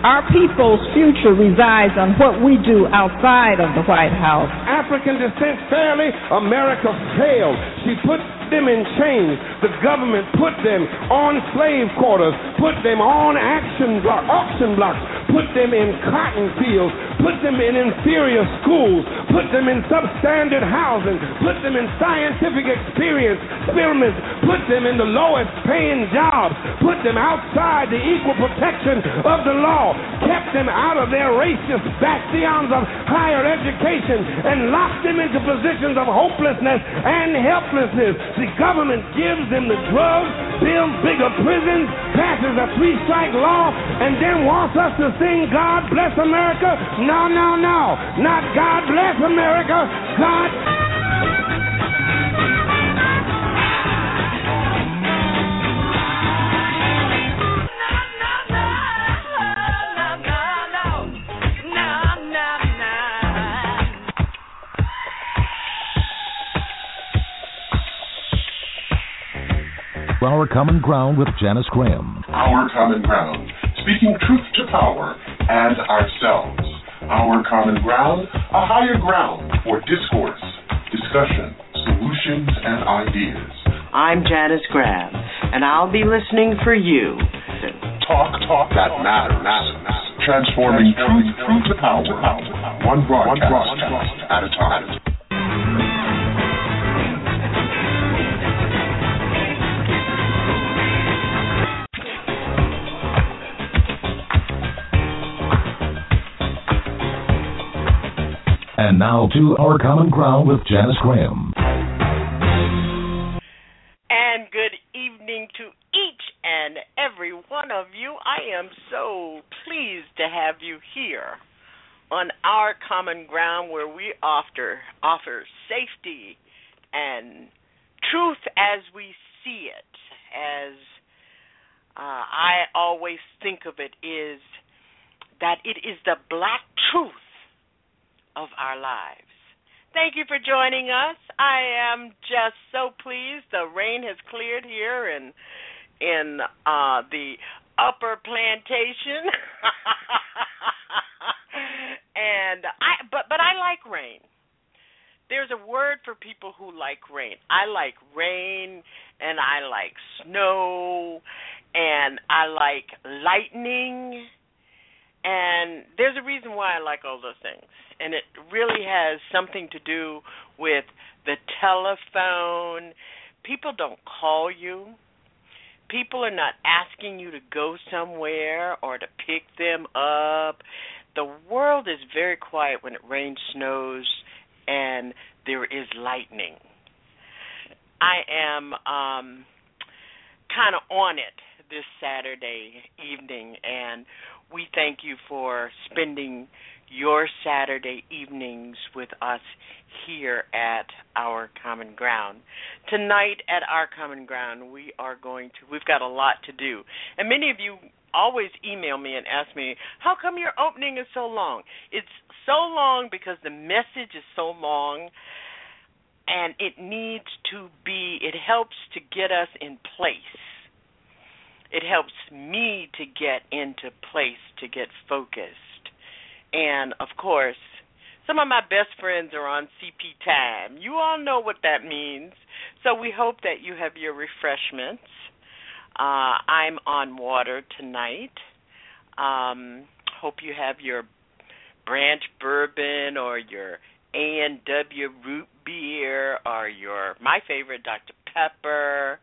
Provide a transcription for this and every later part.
our people's future resides on what we do outside of the White House. African descent fairly, America failed. She put them in chains. The government put them on slave quarters, put them on action auction blocks, put them in cotton fields, put them in inferior schools, put them in substandard housing, put them in scientific experience experiments, put them in the lowest paying jobs, put them outside the equal protection of the law, kept them out of their racist bastions of higher education, and locked them into positions of hopelessness and helplessness. The government gives them the drugs, builds bigger prisons, passes a three strike law, and then wants us to sing God bless America? No, no, no. Not God bless America. God. Our Common Ground with Janice Graham. Our common ground, speaking truth to power and ourselves. Our common ground, a higher ground for discourse, discussion, solutions, and ideas. I'm Janice Graham, and I'll be listening for you. Talk, talk that matters. Transforming truth, truth to power, one broadcast at a time. And now to Our Common Ground with Janice Graham. And good evening to each and every one of you. I am so pleased to have you here on our common ground where we offer offer safety and truth as we see it. As uh, I always think of it is that it is the black truth of our lives. Thank you for joining us. I am just so pleased. The rain has cleared here in in uh the upper plantation. and I but but I like rain. There's a word for people who like rain. I like rain and I like snow and I like lightning and there's a reason why I like all those things. And it really has something to do with the telephone. People don't call you. People are not asking you to go somewhere or to pick them up. The world is very quiet when it rains, snows, and there is lightning. I am um kind of on it this Saturday evening and we thank you for spending your Saturday evenings with us here at our common ground. Tonight at our common ground, we are going to, we've got a lot to do. And many of you always email me and ask me, how come your opening is so long? It's so long because the message is so long and it needs to be, it helps to get us in place it helps me to get into place to get focused. And of course some of my best friends are on cp time. You all know what that means. So we hope that you have your refreshments. Uh i'm on water tonight. Um hope you have your branch bourbon or your a and W root beer or your my favorite Dr pepper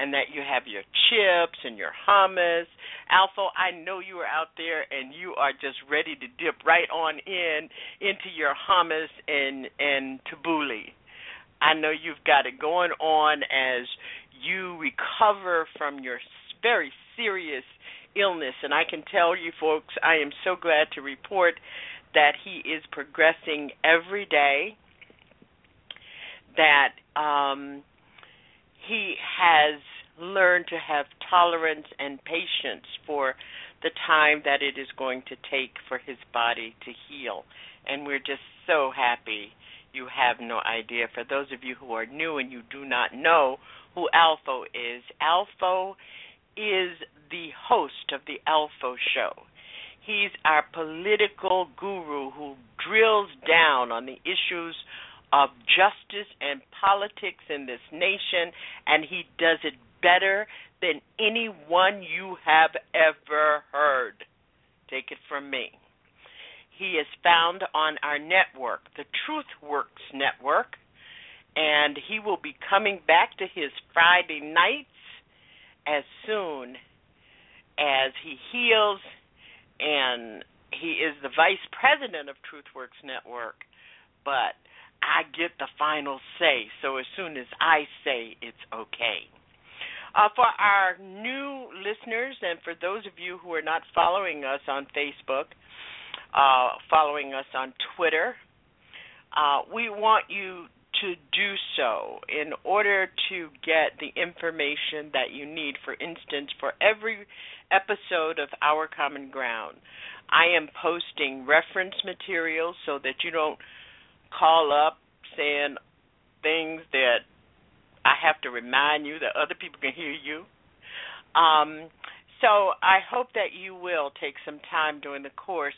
and that you have your chips and your hummus. Alpha, I know you are out there and you are just ready to dip right on in into your hummus and and tabbouleh. I know you've got it going on as you recover from your very serious illness and I can tell you folks I am so glad to report that he is progressing every day that um he has learned to have tolerance and patience for the time that it is going to take for his body to heal. And we're just so happy you have no idea. For those of you who are new and you do not know who Alpha is, Alpha is the host of the Alpha Show. He's our political guru who drills down on the issues of justice and politics in this nation, and he does it better than anyone you have ever heard. Take it from me. He is found on our network, the TruthWorks Network, and he will be coming back to his Friday nights as soon as he heals and he is the vice president of TruthWorks Network, but I get the final say. So as soon as I say it's okay. Uh, for our new listeners and for those of you who are not following us on Facebook, uh, following us on Twitter, uh, we want you to do so in order to get the information that you need. For instance, for every episode of Our Common Ground, I am posting reference materials so that you don't call up saying things that I have to remind you that other people can hear you. Um, so I hope that you will take some time during the course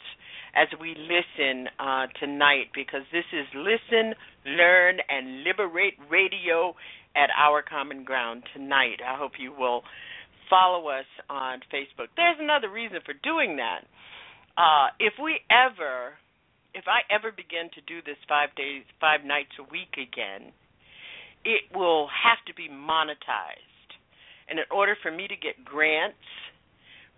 as we listen uh, tonight because this is Listen, Learn, and Liberate Radio at Our Common Ground tonight. I hope you will follow us on Facebook. There's another reason for doing that. Uh, if we ever, if I ever begin to do this five days, five nights a week again, it will have to be monetized. And in order for me to get grants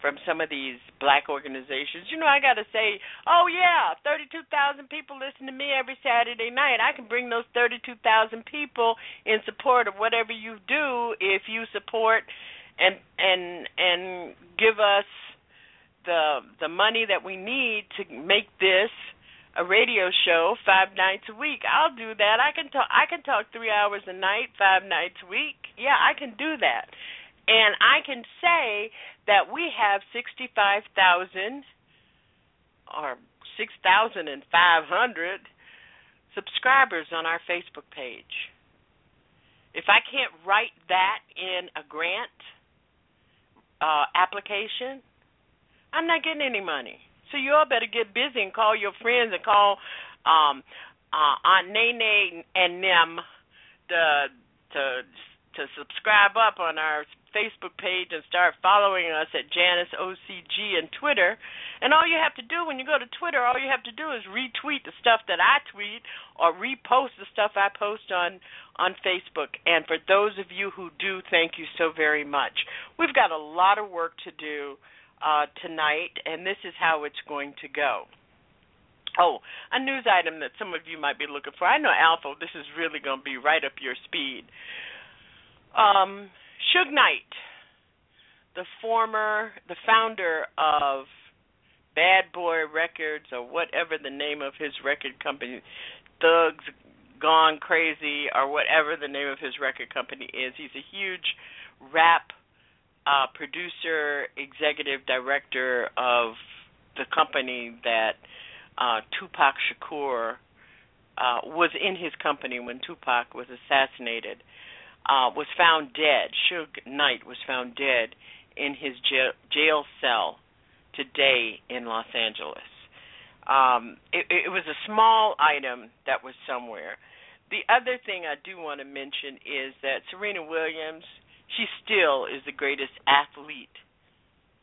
from some of these black organizations, you know, I got to say, oh, yeah, 32,000 people listen to me every Saturday night. I can bring those 32,000 people in support of whatever you do if you support and and and give us the the money that we need to make this a radio show five nights a week. I'll do that. I can talk I can talk 3 hours a night, 5 nights a week. Yeah, I can do that. And I can say that we have 65,000 or 6,500 subscribers on our Facebook page. If I can't write that in a grant uh, application, I'm not getting any money. So you all better get busy and call your friends and call um uh Aunt Nene and them to to to subscribe up on our Facebook page and start following us at Janice OCG and Twitter. And all you have to do when you go to Twitter, all you have to do is retweet the stuff that I tweet or repost the stuff I post on on Facebook. And for those of you who do, thank you so very much. We've got a lot of work to do uh, tonight, and this is how it's going to go. Oh, a news item that some of you might be looking for. I know Alpha, this is really going to be right up your speed. Um, Suge Knight, the former, the founder of Bad Boy Records or whatever the name of his record company, Thugs Gone Crazy or whatever the name of his record company is. He's a huge rap uh, producer, executive director of the company that uh, Tupac Shakur uh, was in his company when Tupac was assassinated, uh, was found dead. Suge Knight was found dead in his jail, cell today in Los Angeles. Um, it, it was a small item that was somewhere. The other thing I do want to mention is that Serena Williams she still is the greatest athlete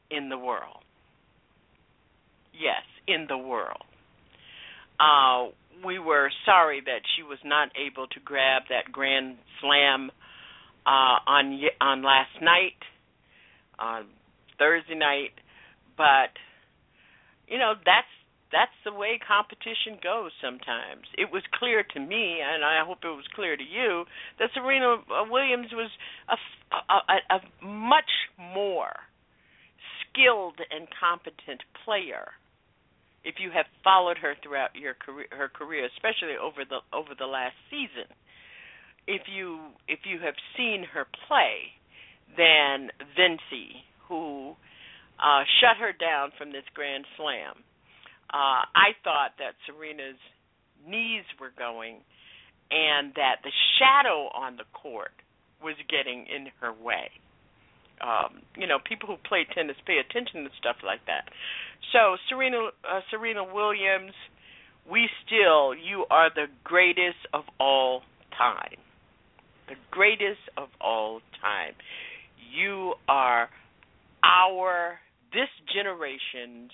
in the world. Yes, in the world. Uh, we were sorry that she was not able to grab that Grand Slam uh, on on last night, on Thursday night, but you know that's that's the way competition goes sometimes. It was clear to me, and I hope it was clear to you, that Serena Williams was a, a, a, a much more skilled and competent player. If you have followed her throughout your career, her career, especially over the over the last season, if you if you have seen her play, than Vinci, who uh, shut her down from this Grand Slam uh, I thought that Serena's knees were going and that the shadow on the court was getting in her way. Um, you know, people who play tennis pay attention to stuff like that. So Serena uh, Serena Williams, we still you are the greatest of all time. The greatest of all time. You are our this generation's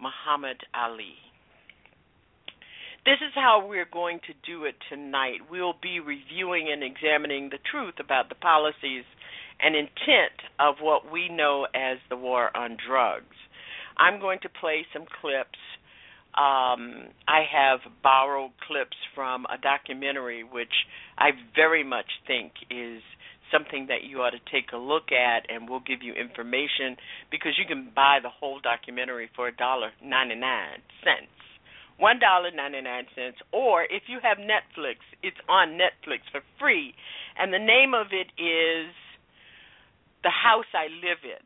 Muhammad Ali. This is how we're going to do it tonight. We'll be reviewing and examining the truth about the policies and intent of what we know as the war on drugs. I'm going to play some clips. Um, I have borrowed clips from a documentary which I very much think is something that you ought to take a look at, and we'll give you information because you can buy the whole documentary for a dollar ninety nine cents. One dollar ninety nine cents, or if you have Netflix, it's on Netflix for free, and the name of it is "The House I Live In."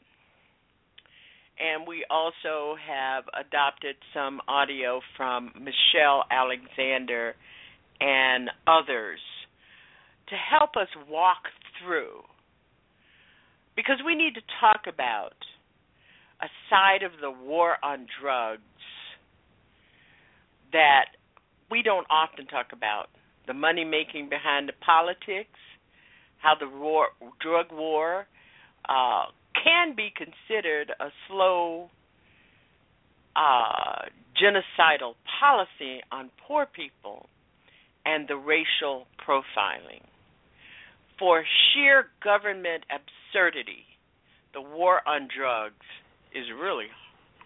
And we also have adopted some audio from Michelle Alexander and others to help us walk through. Because we need to talk about a side of the war on drugs that we don't often talk about. The money making behind the politics, how the war, drug war uh, can be considered a slow uh, genocidal policy on poor people, and the racial profiling for sheer government absurdity, the war on drugs is really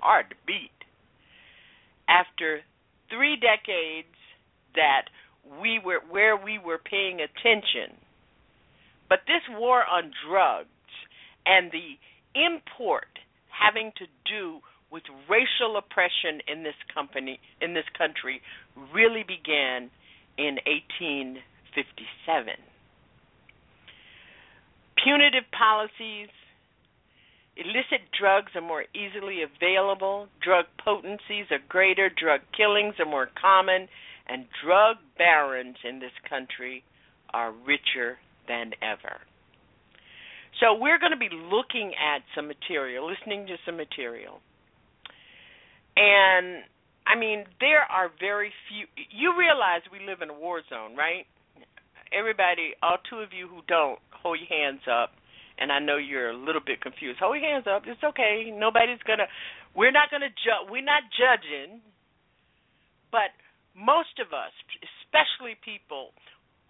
hard to beat. After three decades that we were where we were paying attention, but this war on drugs and the import having to do with racial oppression in this company in this country really began in 1857 punitive policies, illicit drugs are more easily available, drug potencies are greater, drug killings are more common, and drug barons in this country are richer than ever. So we're going to be looking at some material, listening to some material. And I mean, there are very few you realize we live in a war zone, right? Everybody, all two of you who don't, hold your hands up. And I know you're a little bit confused. Hold your hands up. It's okay. Nobody's gonna. We're not gonna judge. We're not judging. But most of us, especially people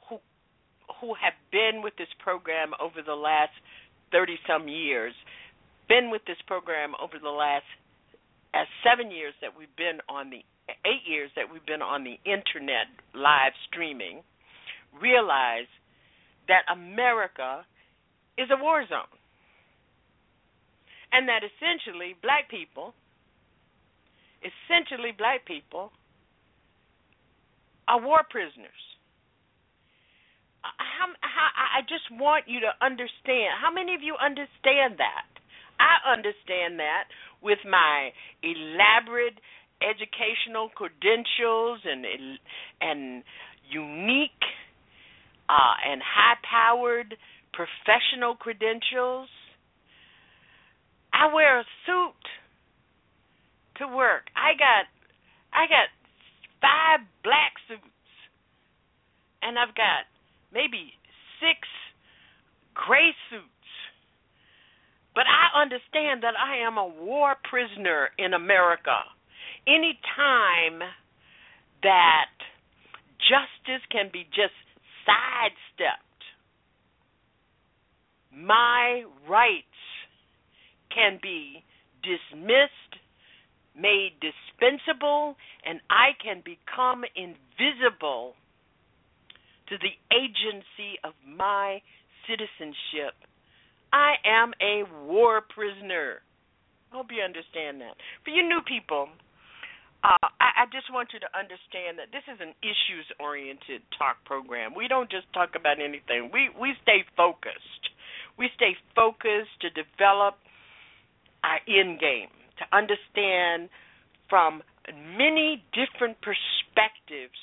who who have been with this program over the last thirty some years, been with this program over the last uh, seven years that we've been on the eight years that we've been on the internet live streaming, realize that America is a war zone. And that essentially black people, essentially black people, are war prisoners. Uh, how, how, I just want you to understand. How many of you understand that? I understand that with my elaborate educational credentials and and unique uh, and high powered professional credentials. I wear a suit to work. I got I got five black suits and I've got maybe six gray suits. But I understand that I am a war prisoner in America. Any time that justice can be just sidestepped my rights can be dismissed, made dispensable, and I can become invisible to the agency of my citizenship. I am a war prisoner. I hope you understand that. For you new people, uh, I, I just want you to understand that this is an issues oriented talk program. We don't just talk about anything. We we stay focused. We stay focused to develop our end game, to understand from many different perspectives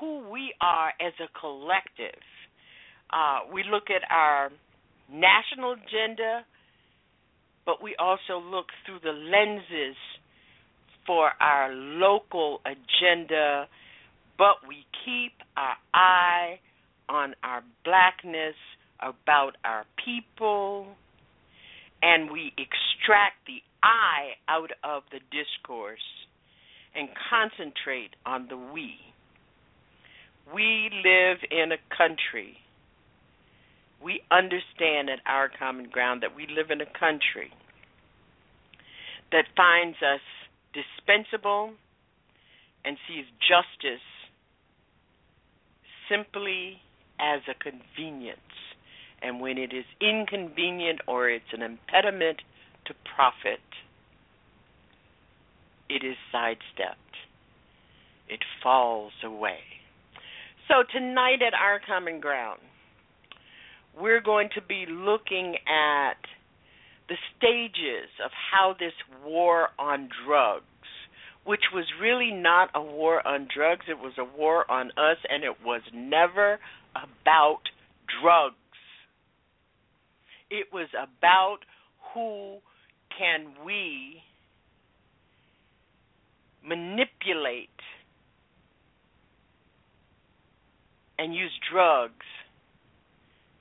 who we are as a collective. Uh, we look at our national agenda, but we also look through the lenses for our local agenda, but we keep our eye on our blackness, about our people, and we extract the I out of the discourse and concentrate on the we. We live in a country. We understand at our common ground that we live in a country that finds us dispensable and sees justice simply as a convenience. And when it is inconvenient or it's an impediment to profit, it is sidestepped. It falls away. So, tonight at Our Common Ground, we're going to be looking at the stages of how this war on drugs, which was really not a war on drugs, it was a war on us, and it was never about drugs. It was about who can we manipulate and use drugs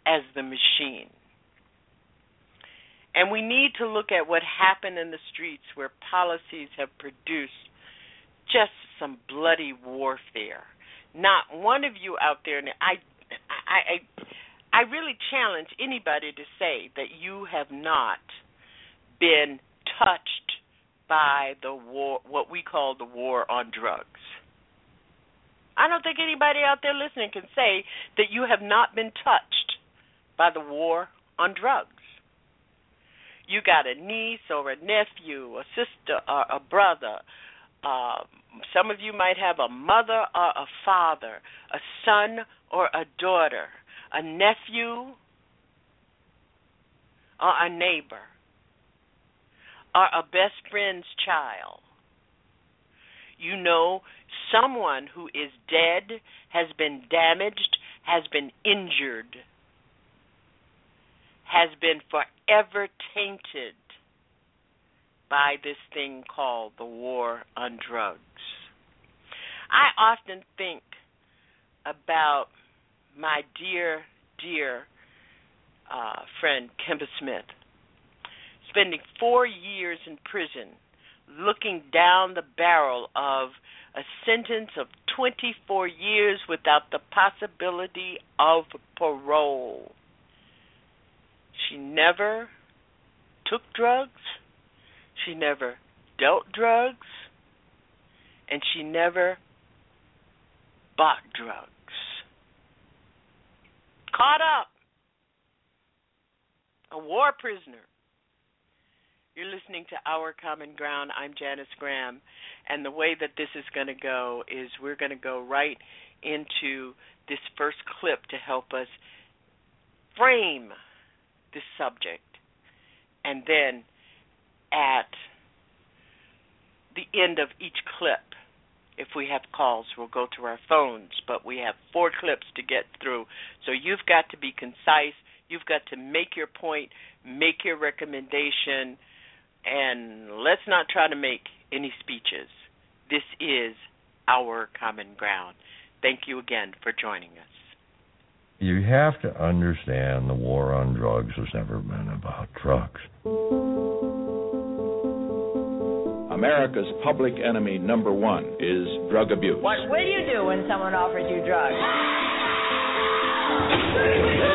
as the machine. And we need to look at what happened in the streets where policies have produced just some bloody warfare. Not one of you out there, I, I, I, I really challenge anybody to say that you have not been touched by the war, what we call the war on drugs. I don't think anybody out there listening can say that you have not been touched by the war on drugs. You got a niece or a nephew, a sister or a brother. Uh, some of you might have a mother or a father, a son or a daughter, a nephew or a neighbor, or a best friend's child. You know someone who is dead, has been damaged, has been injured, has been forever tainted by this thing called the war on drugs. I often think about my dear, dear uh, friend Kemba Smith, spending four years in prison looking down the barrel of a sentence of 24 years without the possibility of parole. She never took drugs, she never dealt drugs, and she never bought drugs. Caught up. A war prisoner. You're listening to Our Common Ground. I'm Janice Graham. And the way that this is going to go is we're going to go right into this first clip to help us frame this subject. And then at the end of each clip, if we have calls, we'll go to our phones, but we have four clips to get through. So you've got to be concise. You've got to make your point, make your recommendation, and let's not try to make any speeches. This is our common ground. Thank you again for joining us. You have to understand the war on drugs has never been about drugs. America's public enemy number one is drug abuse. What will you do when someone offers you drugs?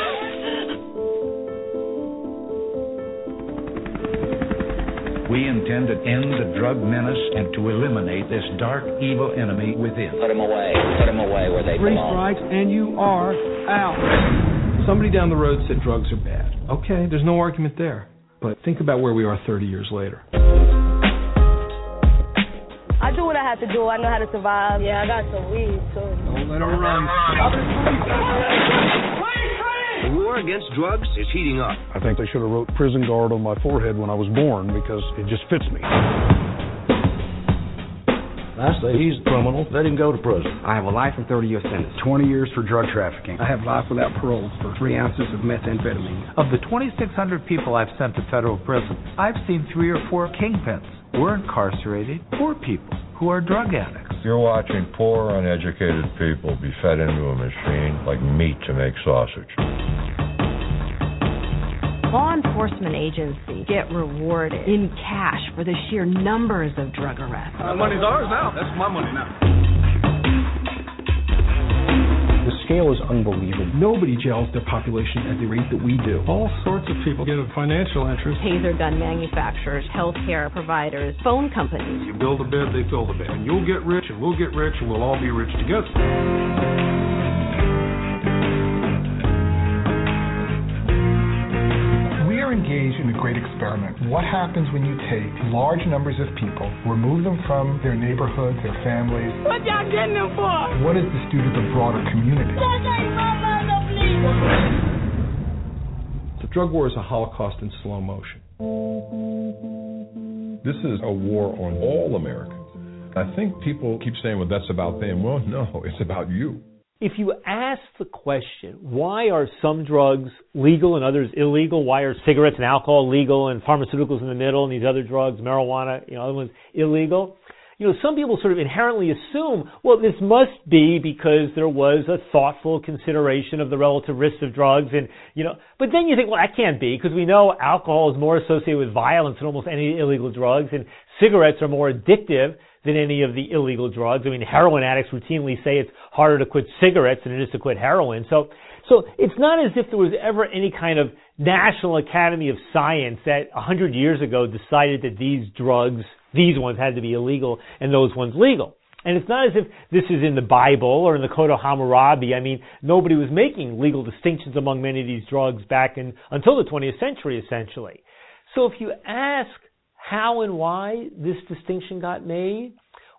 We intend to end the drug menace and to eliminate this dark, evil enemy within. Put them away. Put them away where they Three belong. strikes and you are out. Somebody down the road said drugs are bad. Okay, there's no argument there. But think about where we are 30 years later. I do what I have to do. I know how to survive. Yeah, I got some weed too. Don't let her run. The war against drugs is heating up. I think they should have wrote prison guard on my forehead when I was born because it just fits me. I say he's a criminal. Let him go to prison. I have a life and 30 year sentence. 20 years for drug trafficking. I have life without parole for three ounces of methamphetamine. Of the 2,600 people I've sent to federal prison, I've seen three or four kingpins. We're incarcerated poor people who are drug addicts. You're watching poor, uneducated people be fed into a machine like meat to make sausage. Law enforcement agencies get rewarded in cash for the sheer numbers of drug arrests. My money's ours now. That's my money now. The scale is unbelievable. Nobody jails their population at the rate that we do. All sorts of people get a financial interest. Taser gun manufacturers, healthcare providers, phone companies. You build a bed, they fill the bed. And you'll get rich, and we'll get rich, and we'll all be rich together. Are engaged in a great experiment. What happens when you take large numbers of people, remove them from their neighborhoods, their families? What y'all getting them for? What does this do to the broader community? The drug war is a holocaust in slow motion. This is a war on all Americans. I think people keep saying, well, that's about them. Well, no, it's about you. If you ask the question, why are some drugs legal and others illegal? Why are cigarettes and alcohol legal and pharmaceuticals in the middle and these other drugs, marijuana, you know, other ones illegal? You know, some people sort of inherently assume, well, this must be because there was a thoughtful consideration of the relative risks of drugs and, you know, but then you think, well, that can't be because we know alcohol is more associated with violence than almost any illegal drugs and cigarettes are more addictive than any of the illegal drugs. I mean, heroin addicts routinely say it's harder to quit cigarettes than it is to quit heroin. So, so it's not as if there was ever any kind of National Academy of Science that a hundred years ago decided that these drugs, these ones had to be illegal and those ones legal. And it's not as if this is in the Bible or in the Code of Hammurabi. I mean, nobody was making legal distinctions among many of these drugs back in until the 20th century, essentially. So if you ask how and why this distinction got made,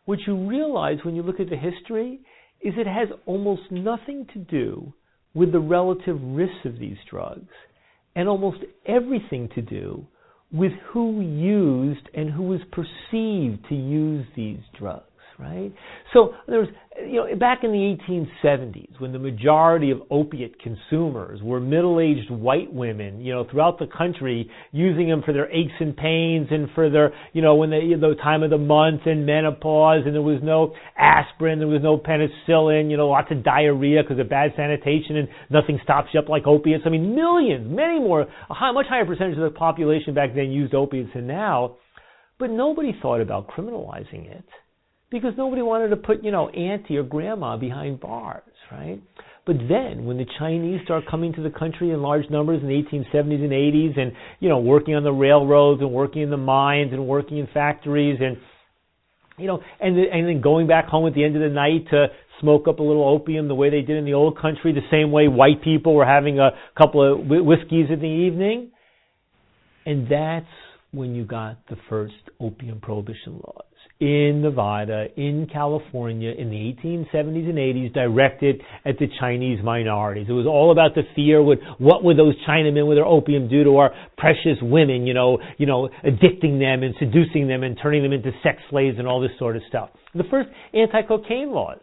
what you realize when you look at the history is it has almost nothing to do with the relative risks of these drugs and almost everything to do with who used and who was perceived to use these drugs right? So there was, you know, back in the 1870s, when the majority of opiate consumers were middle-aged white women, you know, throughout the country, using them for their aches and pains and for their, you know, when they, the time of the month and menopause, and there was no aspirin, there was no penicillin, you know, lots of diarrhea because of bad sanitation, and nothing stops you up like opiates. I mean, millions, many more, a high, much higher percentage of the population back then used opiates than now, but nobody thought about criminalizing it because nobody wanted to put, you know, auntie or grandma behind bars, right? But then, when the Chinese start coming to the country in large numbers in the 1870s and 80s, and you know, working on the railroads and working in the mines and working in factories, and you know, and and then going back home at the end of the night to smoke up a little opium the way they did in the old country, the same way white people were having a couple of whiskeys in the evening, and that's when you got the first opium prohibition laws in Nevada, in California, in the 1870s and 80s, directed at the Chinese minorities. It was all about the fear: would what would those Chinamen with their opium do to our precious women? You know, you know, addicting them and seducing them and turning them into sex slaves and all this sort of stuff. The first anti-cocaine laws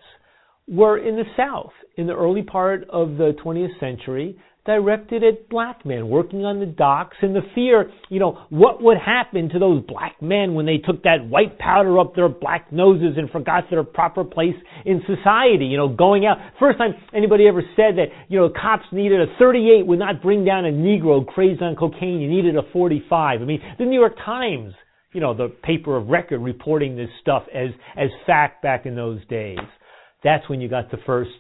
were in the South in the early part of the 20th century directed at black men working on the docks and the fear, you know, what would happen to those black men when they took that white powder up their black noses and forgot their proper place in society, you know, going out. First time anybody ever said that, you know, cops needed a 38 would not bring down a Negro crazed on cocaine, you needed a 45. I mean, the New York Times, you know, the paper of record reporting this stuff as, as fact back in those days. That's when you got the first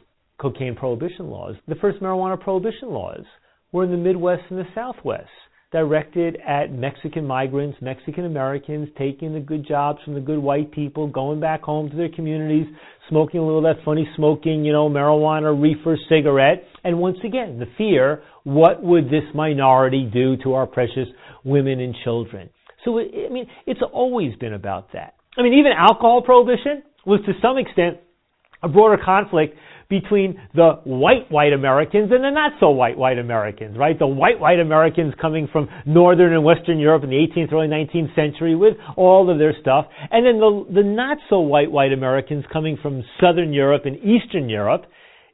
cocaine prohibition laws. The first marijuana prohibition laws were in the Midwest and the Southwest. directed at Mexican migrants, Mexican Americans, taking the good jobs from the good white people, going back home to their communities, smoking a little of that funny smoking, you know, marijuana, reefer, cigarette. And once again, the fear, what would this minority do to our precious women and children? So, I mean, it's always been about that. I mean, even alcohol prohibition was to some extent a broader conflict between the white white Americans and the not so white white Americans, right? The white white Americans coming from northern and western Europe in the 18th early 19th century with all of their stuff, and then the the not so white white Americans coming from southern Europe and eastern Europe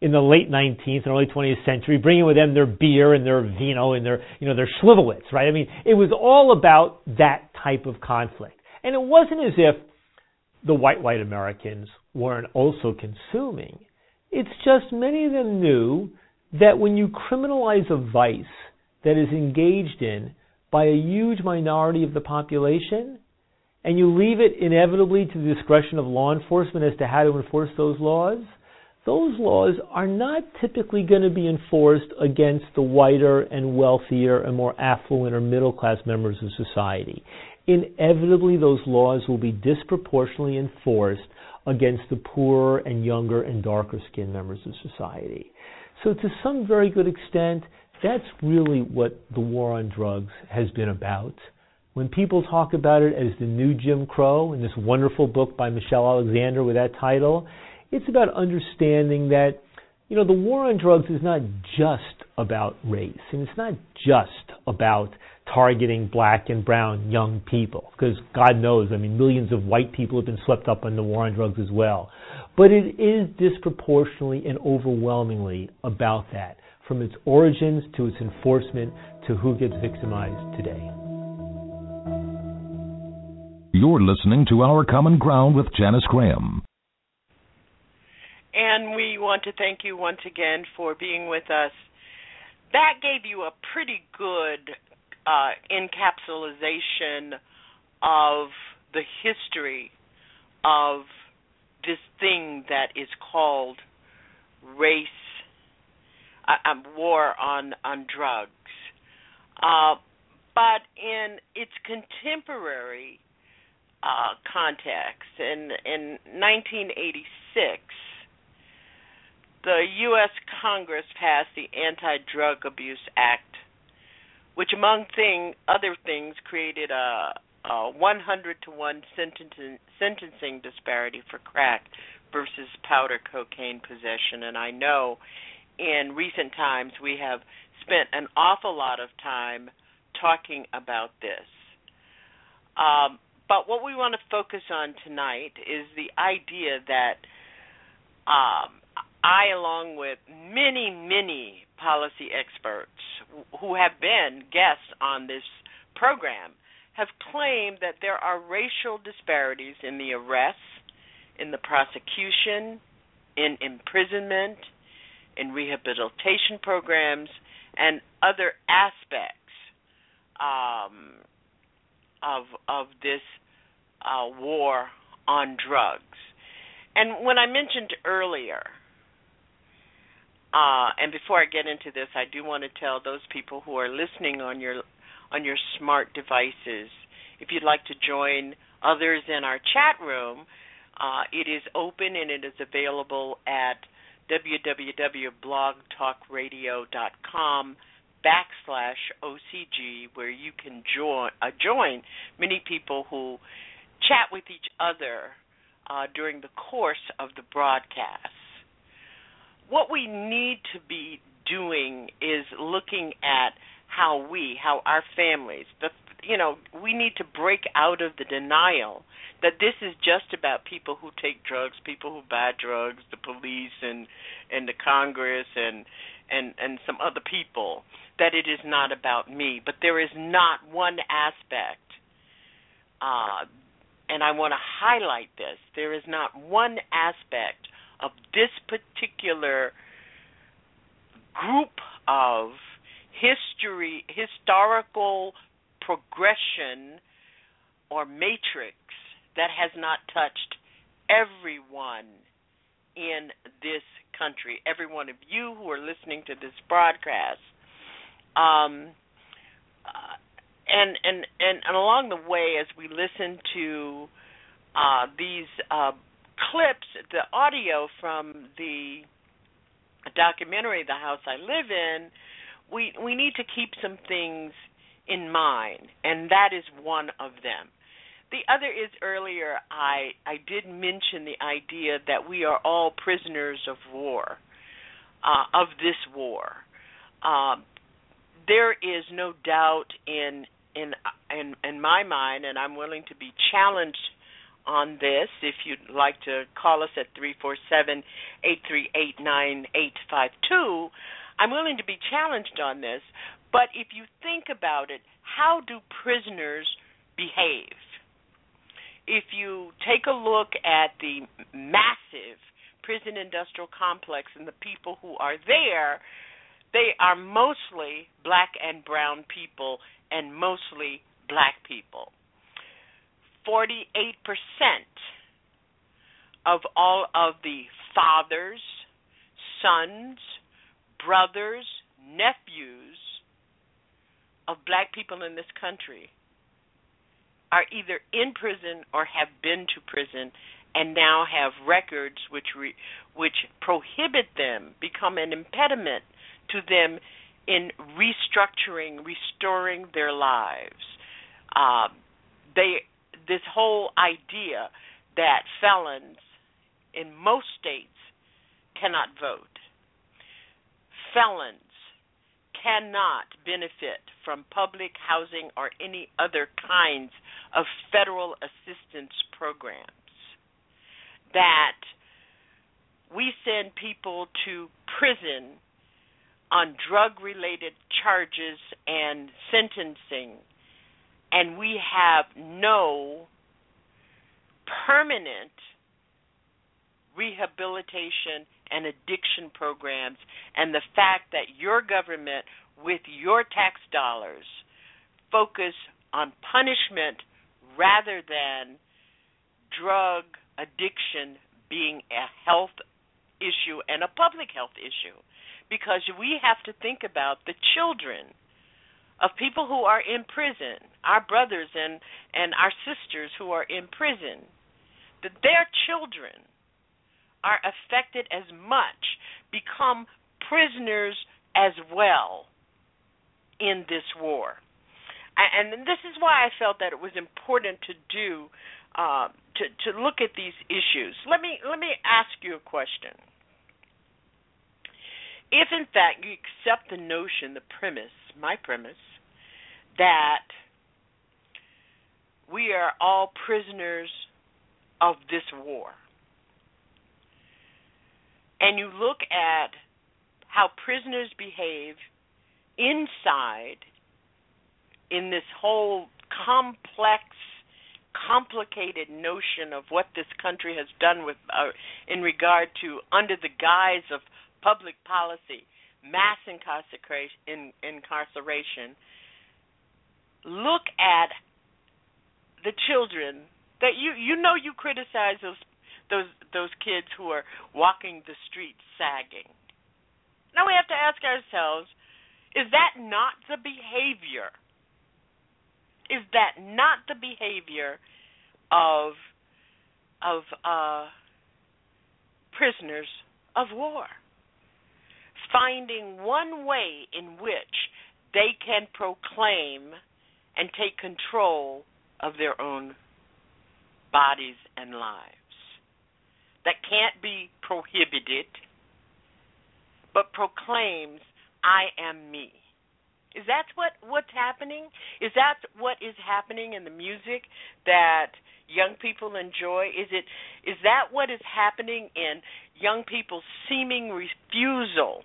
in the late 19th and early 20th century, bringing with them their beer and their vino and their you know their slivovitz, right? I mean, it was all about that type of conflict, and it wasn't as if the white white Americans weren't also consuming it's just many of them knew that when you criminalize a vice that is engaged in by a huge minority of the population, and you leave it inevitably to the discretion of law enforcement as to how to enforce those laws, those laws are not typically going to be enforced against the whiter and wealthier and more affluent or middle class members of society. Inevitably, those laws will be disproportionately enforced against the poorer and younger and darker skinned members of society. So, to some very good extent, that's really what the war on drugs has been about. When people talk about it as the new Jim Crow in this wonderful book by Michelle Alexander with that title, it's about understanding that, you know, the war on drugs is not just about race, and it's not just about targeting black and brown young people because God knows, I mean, millions of white people have been swept up in the war on drugs as well. But it is disproportionately and overwhelmingly about that, from its origins to its enforcement to who gets victimized today. You're listening to Our Common Ground with Janice Graham. And we want to thank you once again for being with us. That gave you a pretty good uh, encapsulation of the history of this thing that is called race, uh, um, war on on drugs. Uh, but in its contemporary uh, context, in in 1986, the U.S. Congress passed the Anti-Drug Abuse Act which among thing other things created a, a 100 to 1 sentencing, sentencing disparity for crack versus powder cocaine possession and I know in recent times we have spent an awful lot of time talking about this. Um, but what we want to focus on tonight is the idea that um, I, along with many, many policy experts who have been guests on this program, have claimed that there are racial disparities in the arrests, in the prosecution, in imprisonment, in rehabilitation programs, and other aspects um, of of this uh, war on drugs. And when I mentioned earlier uh, and before I get into this, I do want to tell those people who are listening on your on your smart devices, if you'd like to join others in our chat room, uh, it is open and it is available at www.blogtalkradio.com backslash OCG, where you can join uh, join many people who chat with each other uh, during the course of the broadcast what we need to be doing is looking at how we, how our families, the you know, we need to break out of the denial that this is just about people who take drugs, people who buy drugs, the police and and the Congress and and and some other people that it is not about me, but there is not one aspect uh and I want to highlight this. There is not one aspect of this particular group of history historical progression or matrix that has not touched everyone in this country. Every one of you who are listening to this broadcast um, uh, and and and, and along the way, as we listen to uh, these uh, clips, the audio from the documentary "The House I Live In," we we need to keep some things in mind, and that is one of them. The other is earlier I I did mention the idea that we are all prisoners of war, uh, of this war. Um, there is no doubt in in in in my mind, and I'm willing to be challenged on this. If you'd like to call us at three four seven eight three eight nine eight five two, I'm willing to be challenged on this. But if you think about it, how do prisoners behave? If you take a look at the massive prison industrial complex and the people who are there, they are mostly black and brown people and mostly black people. 48% of all of the fathers, sons, brothers, nephews of black people in this country are either in prison or have been to prison and now have records which re, which prohibit them become an impediment to them in restructuring, restoring their lives. Uh, they this whole idea that felons in most states cannot vote. Felons cannot benefit from public housing or any other kinds of federal assistance programs. That we send people to prison on drug related charges and sentencing, and we have no permanent rehabilitation and addiction programs, and the fact that your government, with your tax dollars, focus on punishment rather than drug addiction being a health issue and a public health issue. Because we have to think about the children of people who are in prison, our brothers and and our sisters who are in prison, that their children are affected as much, become prisoners as well in this war. And this is why I felt that it was important to do uh, to to look at these issues. Let me let me ask you a question if in fact you accept the notion, the premise, my premise, that we are all prisoners of this war, and you look at how prisoners behave inside in this whole complex complicated notion of what this country has done with uh, in regard to under the guise of public policy, mass incarceration, in, incarceration, look at the children that you you know you criticize those those those kids who are walking the streets sagging. Now we have to ask ourselves, is that not the behavior? Is that not the behavior of of uh, prisoners of war? Finding one way in which they can proclaim and take control of their own bodies and lives. That can't be prohibited, but proclaims, I am me. Is that what what's happening? Is that what is happening in the music that young people enjoy? Is it is that what is happening in young people's seeming refusal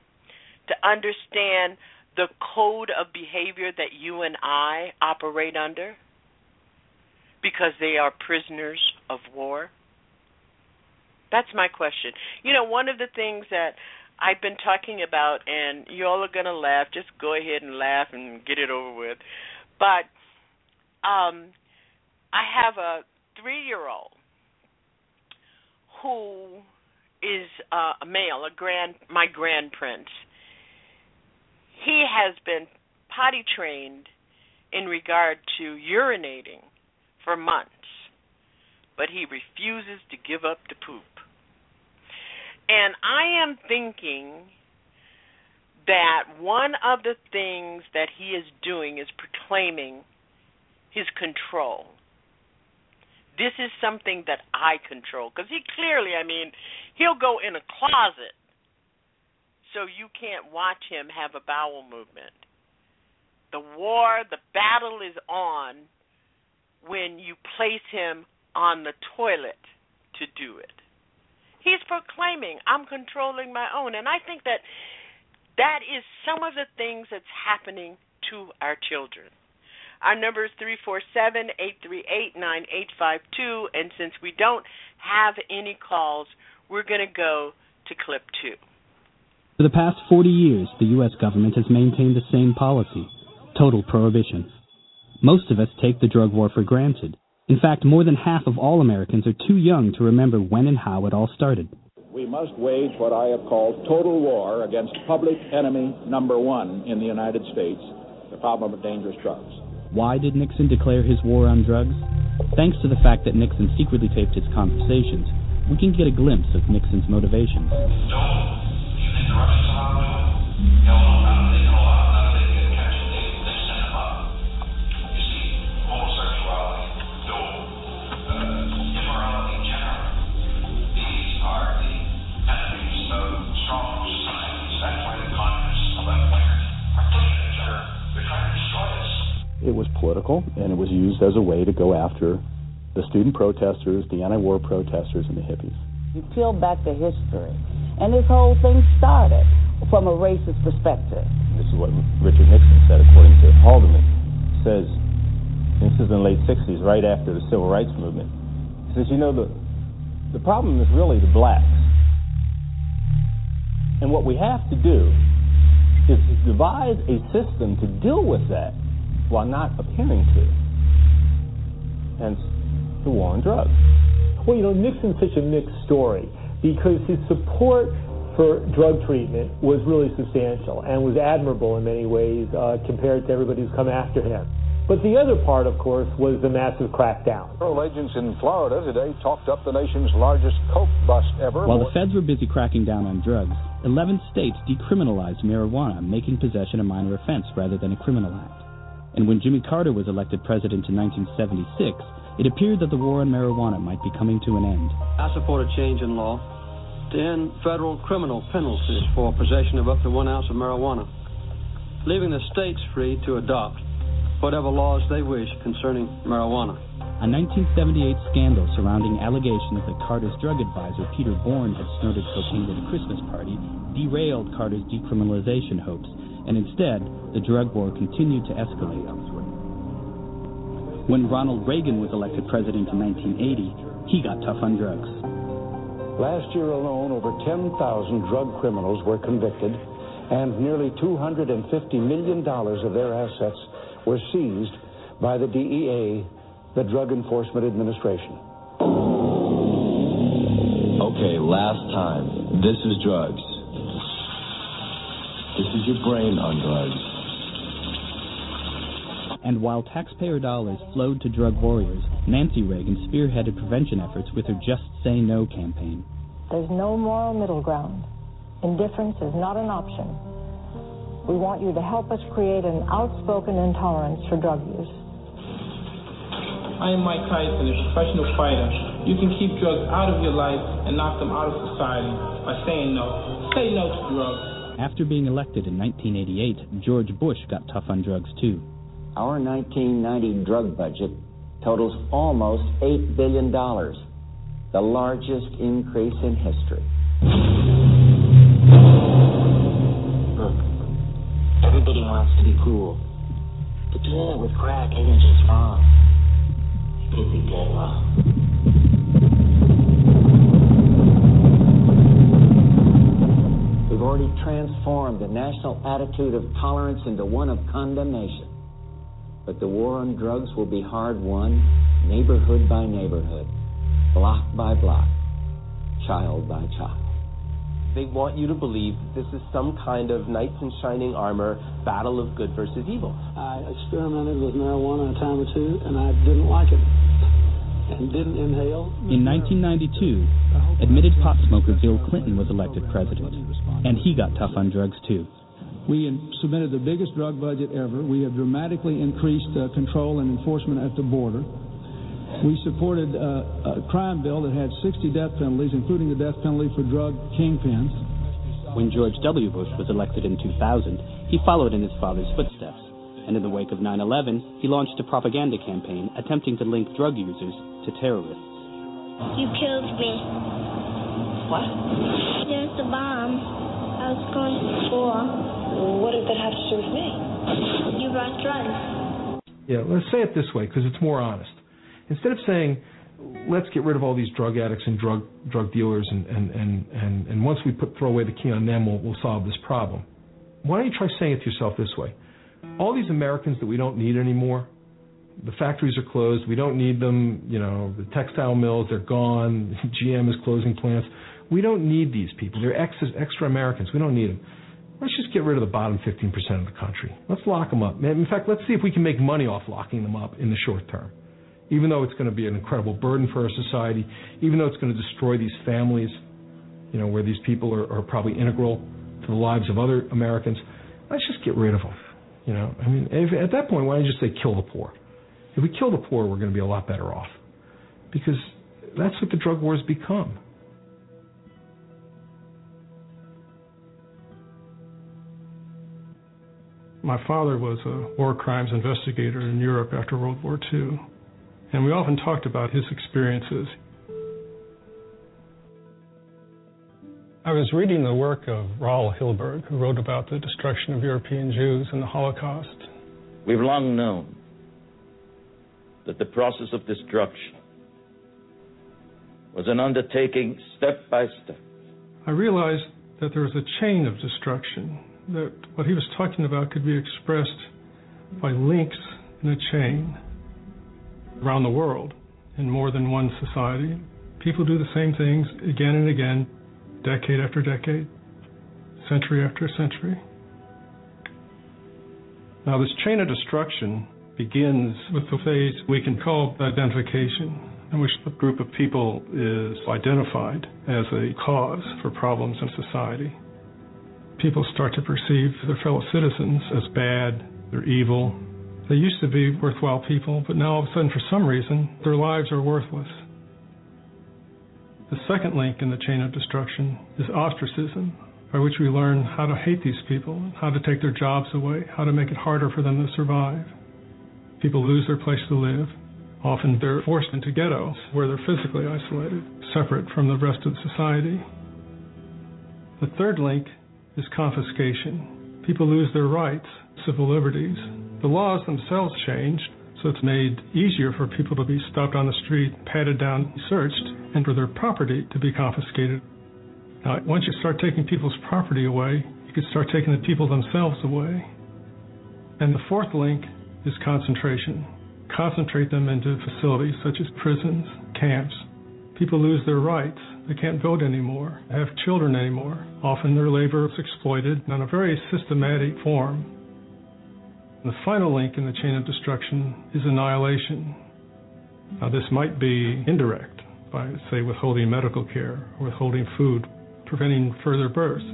to understand the code of behavior that you and I operate under because they are prisoners of war? That's my question. You know, one of the things that I've been talking about, and you all are going to laugh, just go ahead and laugh and get it over with. But um, I have a three year old who is uh, a male, a grand, my grand prince he has been potty trained in regard to urinating for months, but he refuses to give up the poop. And I am thinking that one of the things that he is doing is proclaiming his control. This is something that I control. Because he clearly, I mean, he'll go in a closet so you can't watch him have a bowel movement. The war, the battle is on when you place him on the toilet to do it. He's proclaiming, I'm controlling my own. And I think that that is some of the things that's happening to our children. Our number is 347 838 9852. And since we don't have any calls, we're going to go to clip two. For the past 40 years, the U.S. government has maintained the same policy total prohibition. Most of us take the drug war for granted. In fact, more than half of all Americans are too young to remember when and how it all started. We must wage what I have called total war against public enemy number one in the United States, the problem of dangerous drugs. Why did Nixon declare his war on drugs? Thanks to the fact that Nixon secretly taped his conversations, we can get a glimpse of Nixon's motivations. It was political, and it was used as a way to go after the student protesters, the anti war protesters, and the hippies. You peel back the history, and this whole thing started from a racist perspective. This is what Richard Nixon said, according to Haldeman. Says, this is in the late 60s, right after the Civil Rights Movement. He says, you know, the, the problem is really the blacks. And what we have to do is devise a system to deal with that while not appearing to. Hence, the war on drugs. Well, you know, Nixon's such a mixed story because his support for drug treatment was really substantial and was admirable in many ways uh, compared to everybody who's come after him. But the other part, of course, was the massive crackdown. Federal agents in Florida today talked up the nation's largest coke bust ever. While the feds were busy cracking down on drugs, 11 states decriminalized marijuana, making possession a minor offense rather than a criminal act. And when Jimmy Carter was elected president in 1976, it appeared that the war on marijuana might be coming to an end. I support a change in law to end federal criminal penalties for possession of up to one ounce of marijuana, leaving the states free to adopt whatever laws they wish concerning marijuana. A 1978 scandal surrounding allegations that Carter's drug advisor, Peter Bourne, had snorted cocaine at a Christmas party derailed Carter's decriminalization hopes and instead, the drug war continued to escalate. When Ronald Reagan was elected president in 1980, he got tough on drugs. Last year alone, over 10,000 drug criminals were convicted, and nearly $250 million of their assets were seized by the DEA, the Drug Enforcement Administration. Okay, last time. This is drugs. This is your brain on drugs. And while taxpayer dollars flowed to drug warriors, Nancy Reagan spearheaded prevention efforts with her Just Say No campaign. There's no moral middle ground. Indifference is not an option. We want you to help us create an outspoken intolerance for drug use. I am Mike Tyson, a professional fighter. You can keep drugs out of your life and knock them out of society by saying no. Say no to drugs. After being elected in 1988, George Bush got tough on drugs too. Our 1990 drug budget totals almost $8 billion, the largest increase in history. Look, everybody wants to be cool, but doing it with crack isn't just wrong, dead wrong. already transformed the national attitude of tolerance into one of condemnation. But the war on drugs will be hard won, neighborhood by neighborhood, block by block, child by child. They want you to believe this is some kind of knights in shining armor battle of good versus evil. I experimented with marijuana a time or two, and I didn't like it and didn't inhale. In 1992, admitted pot smoker Bill Clinton was elected president, and he got tough on drugs too. We submitted the biggest drug budget ever. We have dramatically increased uh, control and enforcement at the border. We supported uh, a crime bill that had 60 death penalties, including the death penalty for drug kingpins. When George W. Bush was elected in 2000, he followed in his father's footsteps, and in the wake of 9 11, he launched a propaganda campaign attempting to link drug users to terrorists. You killed me. What? There's the bomb. I was going to school. What does that have to do with me? You brought drugs. Yeah, let's say it this way because it's more honest. Instead of saying, let's get rid of all these drug addicts and drug drug dealers, and and and and, and once we put throw away the key on them, we'll, we'll solve this problem. Why don't you try saying it to yourself this way? All these Americans that we don't need anymore, the factories are closed. We don't need them. You know, the textile mills, they're gone. GM is closing plants. We don't need these people. They're ex- extra Americans. We don't need them. Let's just get rid of the bottom 15% of the country. Let's lock them up. In fact, let's see if we can make money off locking them up in the short term. Even though it's going to be an incredible burden for our society, even though it's going to destroy these families, you know, where these people are, are probably integral to the lives of other Americans, let's just get rid of them. You know, I mean, if, at that point, why don't you just say kill the poor? If we kill the poor, we're going to be a lot better off. Because that's what the drug war has become. My father was a war crimes investigator in Europe after World War II, and we often talked about his experiences. I was reading the work of Raul Hilberg, who wrote about the destruction of European Jews and the Holocaust. We've long known that the process of destruction was an undertaking step by step. I realized that there was a chain of destruction, that what he was talking about could be expressed by links in a chain around the world in more than one society. People do the same things again and again, decade after decade, century after century. Now, this chain of destruction begins with the phase we can call identification, in which a group of people is identified as a cause for problems in society. People start to perceive their fellow citizens as bad, they're evil. They used to be worthwhile people, but now all of a sudden, for some reason, their lives are worthless. The second link in the chain of destruction is ostracism, by which we learn how to hate these people, how to take their jobs away, how to make it harder for them to survive. People lose their place to live. Often they're forced into ghettos where they're physically isolated, separate from the rest of society. The third link is confiscation. People lose their rights, civil liberties. The laws themselves changed, so it's made easier for people to be stopped on the street, patted down, searched, and for their property to be confiscated. Now, once you start taking people's property away, you can start taking the people themselves away. And the fourth link is concentration. Concentrate them into facilities such as prisons, camps. People lose their rights. They can't vote anymore, have children anymore. Often their labor is exploited in a very systematic form. The final link in the chain of destruction is annihilation. Now, this might be indirect by, say, withholding medical care, withholding food, preventing further births.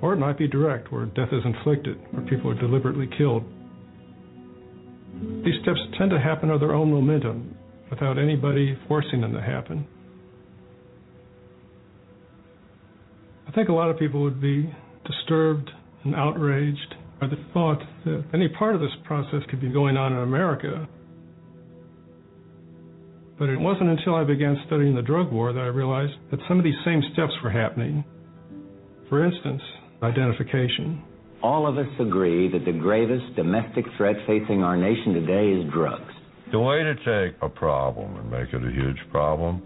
Or it might be direct, where death is inflicted, where people are deliberately killed these steps tend to happen of their own momentum without anybody forcing them to happen. I think a lot of people would be disturbed and outraged by the thought that any part of this process could be going on in America. But it wasn't until I began studying the drug war that I realized that some of these same steps were happening. For instance, identification. All of us agree that the gravest domestic threat facing our nation today is drugs. The way to take a problem and make it a huge problem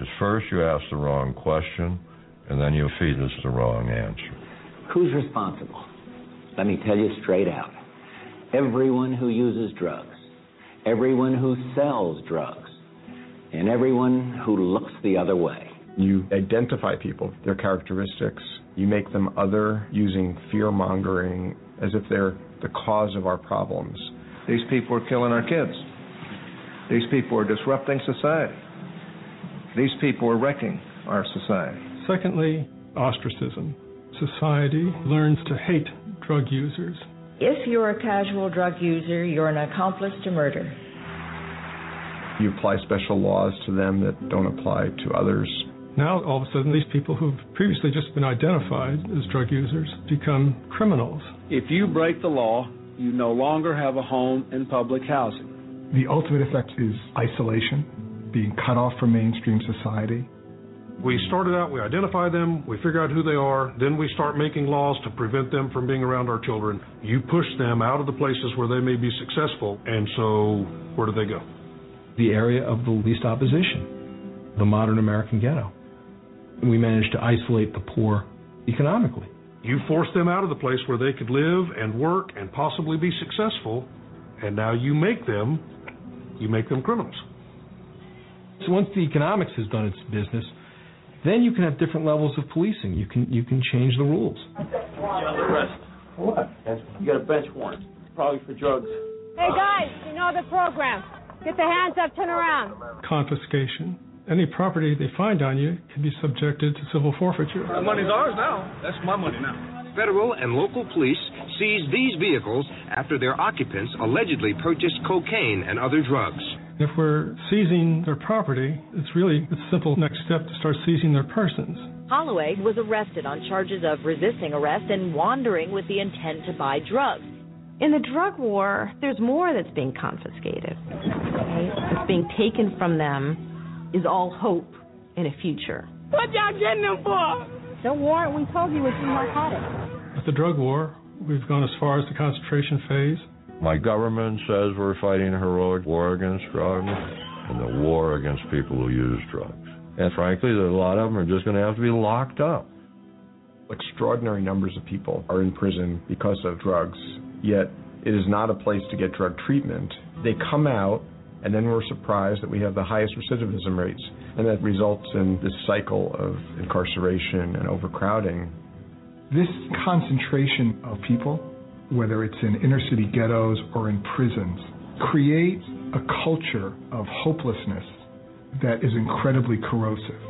is first you ask the wrong question, and then you feed us the wrong answer. Who's responsible? Let me tell you straight out. Everyone who uses drugs, everyone who sells drugs, and everyone who looks the other way. You identify people, their characteristics. You make them other using fear mongering as if they're the cause of our problems. These people are killing our kids. These people are disrupting society. These people are wrecking our society. Secondly, ostracism. Society learns to hate drug users. If you're a casual drug user, you're an accomplice to murder. You apply special laws to them that don't apply to others. Now, all of a sudden, these people who've previously just been identified as drug users become criminals. If you break the law, you no longer have a home in public housing. The ultimate effect is isolation, being cut off from mainstream society. We started out, we identify them, we figure out who they are, then we start making laws to prevent them from being around our children. You push them out of the places where they may be successful, and so where do they go? The area of the least opposition, the modern American ghetto. We managed to isolate the poor economically. You force them out of the place where they could live and work and possibly be successful, and now you make them, you make them criminals. So once the economics has done its business, then you can have different levels of policing. You can you can change the rules. arrest. What? You got a bench warrant, probably for drugs. Hey guys, you know the program. Get the hands up, turn around. Confiscation. Any property they find on you can be subjected to civil forfeiture. The money's ours now. That's my money now. Federal and local police seized these vehicles after their occupants allegedly purchased cocaine and other drugs. If we're seizing their property, it's really a simple next step to start seizing their persons. Holloway was arrested on charges of resisting arrest and wandering with the intent to buy drugs. In the drug war, there's more that's being confiscated. Okay? What's being taken from them is all hope in a future. What y'all getting them for? The warrant we told you was in narcotics. With the drug war, we've gone as far as the concentration phase. My government says we're fighting a heroic war against drugs and the war against people who use drugs. And frankly, a lot of them are just going to have to be locked up. Extraordinary numbers of people are in prison because of drugs, yet it is not a place to get drug treatment. They come out, and then we're surprised that we have the highest recidivism rates, and that results in this cycle of incarceration and overcrowding. This concentration of people, whether it's in inner city ghettos or in prisons, create a culture of hopelessness that is incredibly corrosive.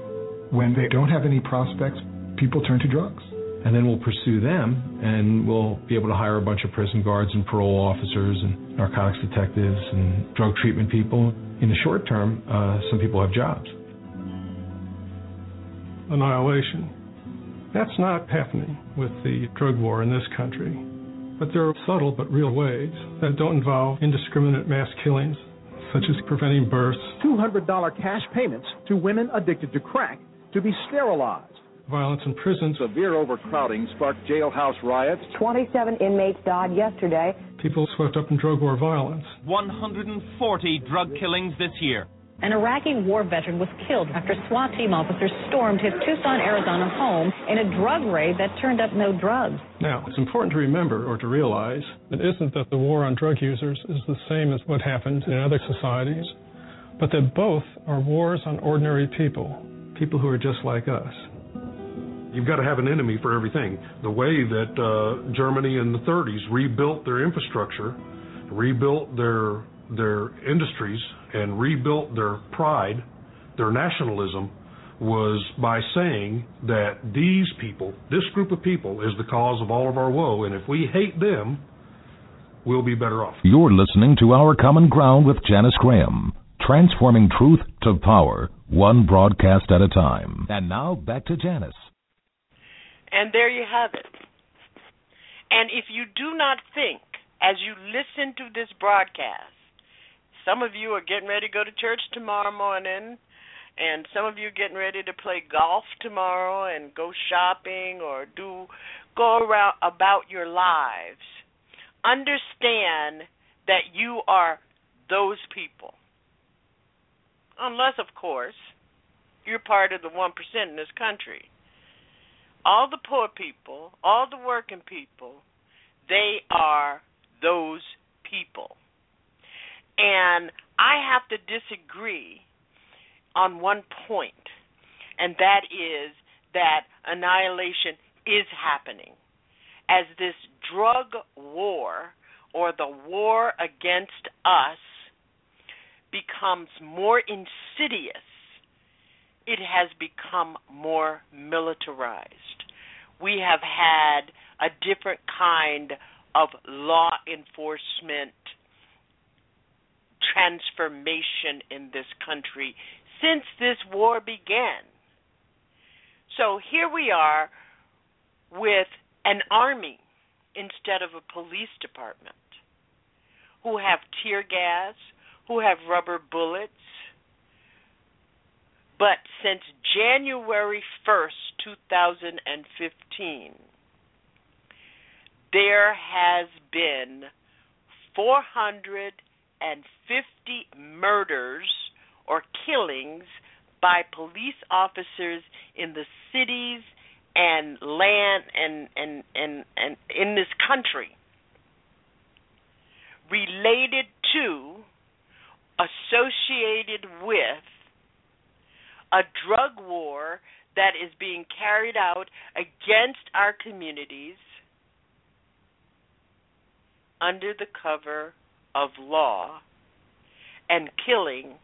When they don't have any prospects, people turn to drugs. And then we'll pursue them, and we'll be able to hire a bunch of prison guards and parole officers and narcotics detectives and drug treatment people. In the short term, uh, some people have jobs. Annihilation. That's not happening with the drug war in this country. But there are subtle but real ways that don't involve indiscriminate mass killings, such as preventing births. $200 cash payments to women addicted to crack to be sterilized. Violence in prisons. Severe overcrowding sparked jailhouse riots. 27 inmates died yesterday. People swept up in drug war violence. 140 drug killings this year. An Iraqi war veteran was killed after SWAT team officers stormed his Tucson, Arizona home in a drug raid that turned up no drugs. Now, it's important to remember or to realize it isn't that the war on drug users is the same as what happened in other societies, but that both are wars on ordinary people, people who are just like us. You've got to have an enemy for everything. The way that uh, Germany in the 30s rebuilt their infrastructure, rebuilt their their industries, and rebuilt their pride, their nationalism, was by saying that these people, this group of people, is the cause of all of our woe, and if we hate them, we'll be better off. You're listening to Our Common Ground with Janice Graham, transforming truth to power, one broadcast at a time. And now back to Janice. And there you have it. And if you do not think, as you listen to this broadcast, some of you are getting ready to go to church tomorrow morning, and some of you are getting ready to play golf tomorrow and go shopping or do go around about your lives. Understand that you are those people. Unless, of course, you're part of the 1% in this country. All the poor people, all the working people, they are those people. And I have to disagree on one and that is that annihilation is happening. As this drug war or the war against us becomes more insidious, it has become more militarized. We have had a different kind of law enforcement transformation in this country since this war began. So here we are with an army instead of a police department who have tear gas, who have rubber bullets. But since January 1st, 2015, there has been 450 murders or killings by police officers in the cities and land and and and, and in this country related to associated with a drug war that is being carried out against our communities under the cover of law and killing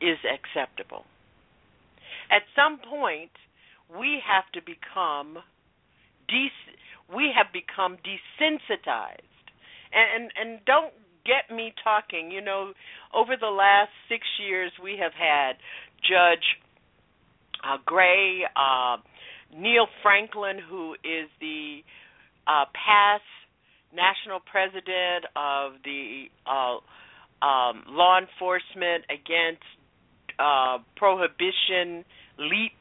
is acceptable. At some point, we have to become des- we have become desensitized. And, and and don't get me talking. You know, over the last six years, we have had Judge uh, Gray, uh, Neil Franklin, who is the uh, past national president of the uh, um, law enforcement against uh, prohibition leap.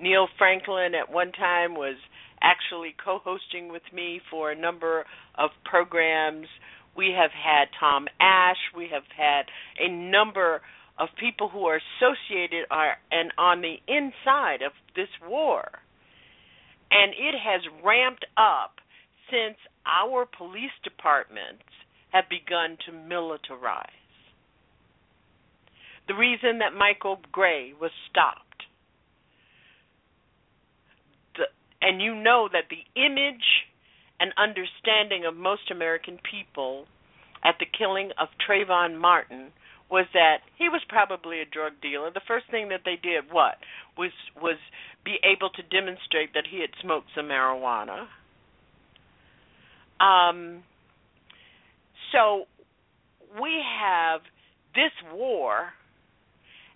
Neil franklin at one time was actually co-hosting with me for a number of programs. We have had tom ash we have had a number of people who are associated are and on the inside of this war. And it has ramped up since our police departments have begun to militarize. The reason that Michael Gray was stopped, the, and you know that the image and understanding of most American people at the killing of Trayvon Martin was that he was probably a drug dealer. The first thing that they did what was was be able to demonstrate that he had smoked some marijuana. Um, so we have this war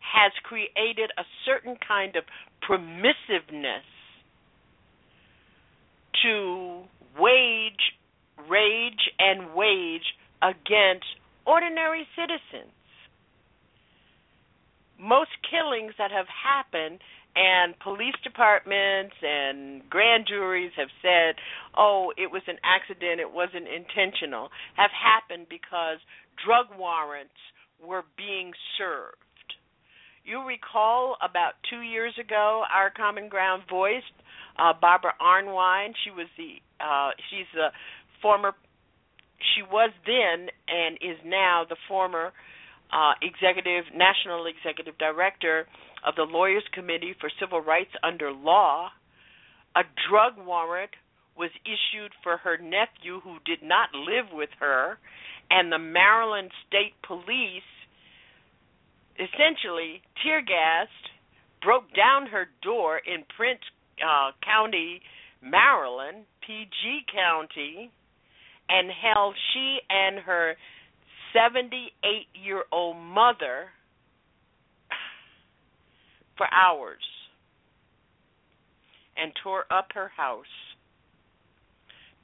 has created a certain kind of permissiveness to wage rage and wage against ordinary citizens. Most killings that have happened and police departments and grand juries have said, "Oh, it was an accident, it wasn't intentional," have happened because drug warrants were being served. You recall about two years ago, our Common Ground voice, uh, Barbara Arnwine. She was the uh, she's the former. She was then and is now the former uh, executive national executive director of the Lawyers Committee for Civil Rights under law, a drug warrant was issued for her nephew who did not live with her, and the Maryland State Police essentially tear gassed, broke down her door in Prince uh, County, Maryland, PG County, and held she and her 78 year old mother for hours and tore up her house,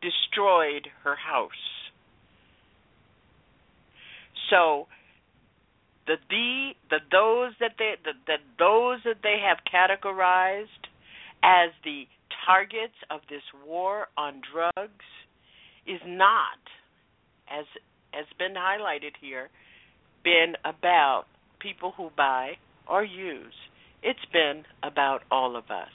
destroyed her house. So the the, the those that they the, the those that they have categorized as the targets of this war on drugs is not as has been highlighted here been about people who buy or use it's been about all of us.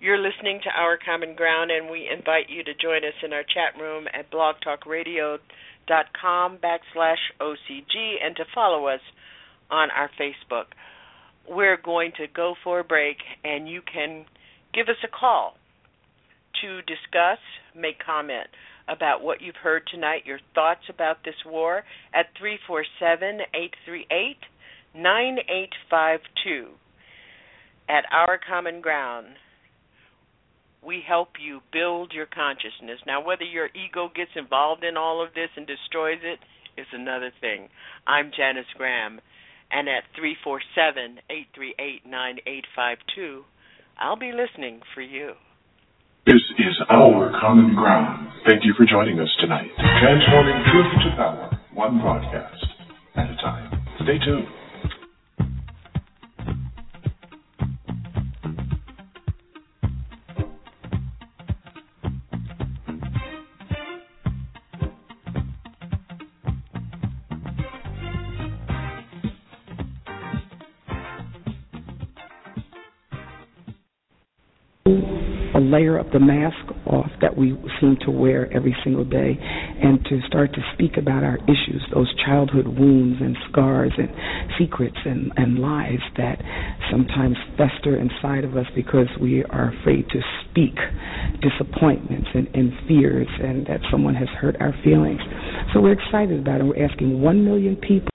You're listening to Our Common Ground, and we invite you to join us in our chat room at blogtalkradio.com backslash OCG and to follow us on our Facebook. we're going to go for a break, and you can give us a call to discuss, make comment about what you've heard tonight, your thoughts about this war at 347 838 9852. At Our Common Ground, we help you build your consciousness. Now, whether your ego gets involved in all of this and destroys it is another thing. I'm Janice Graham, and at 347 838 9852, I'll be listening for you. This is our common ground. Thank you for joining us tonight. Transforming truth to power, one broadcast at a time. Stay tuned. Layer of the mask off that we seem to wear every single day and to start to speak about our issues, those childhood wounds and scars and secrets and, and lies that sometimes fester inside of us because we are afraid to speak disappointments and, and fears and that someone has hurt our feelings. So we're excited about it. We're asking one million people.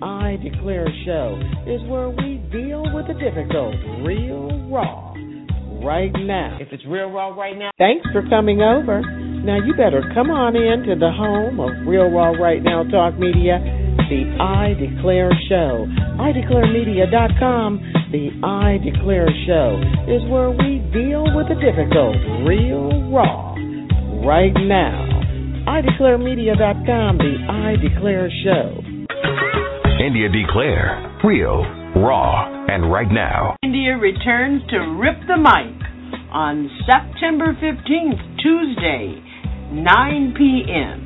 I Declare a Show is where we deal with the difficult real raw right now. If it's real raw right now, thanks for coming over. Now you better come on in to the home of Real Raw Right Now Talk Media, the I Declare Show. IDeclareMedia.com. The I Declare Show is where we deal with the difficult real raw right now. IDeclareMedia.com. The I Declare Show. India Declare. Real, raw, and right now. India returns to Rip the Mic on September 15th, Tuesday, 9 p.m.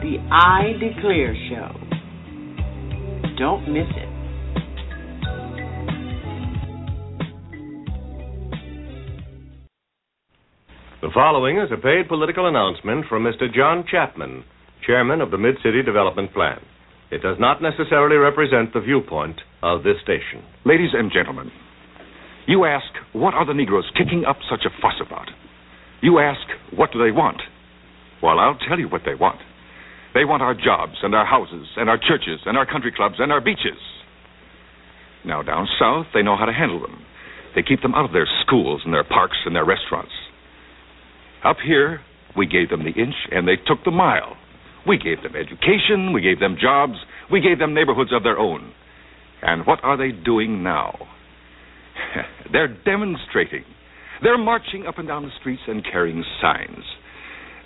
The I Declare Show. Don't miss it. The following is a paid political announcement from Mr. John Chapman, Chairman of the Mid City Development Plan. It does not necessarily represent the viewpoint of this station. Ladies and gentlemen, you ask, what are the Negroes kicking up such a fuss about? You ask, what do they want? Well, I'll tell you what they want. They want our jobs and our houses and our churches and our country clubs and our beaches. Now, down south, they know how to handle them. They keep them out of their schools and their parks and their restaurants. Up here, we gave them the inch and they took the mile. We gave them education, we gave them jobs, we gave them neighborhoods of their own. And what are they doing now? They're demonstrating. They're marching up and down the streets and carrying signs.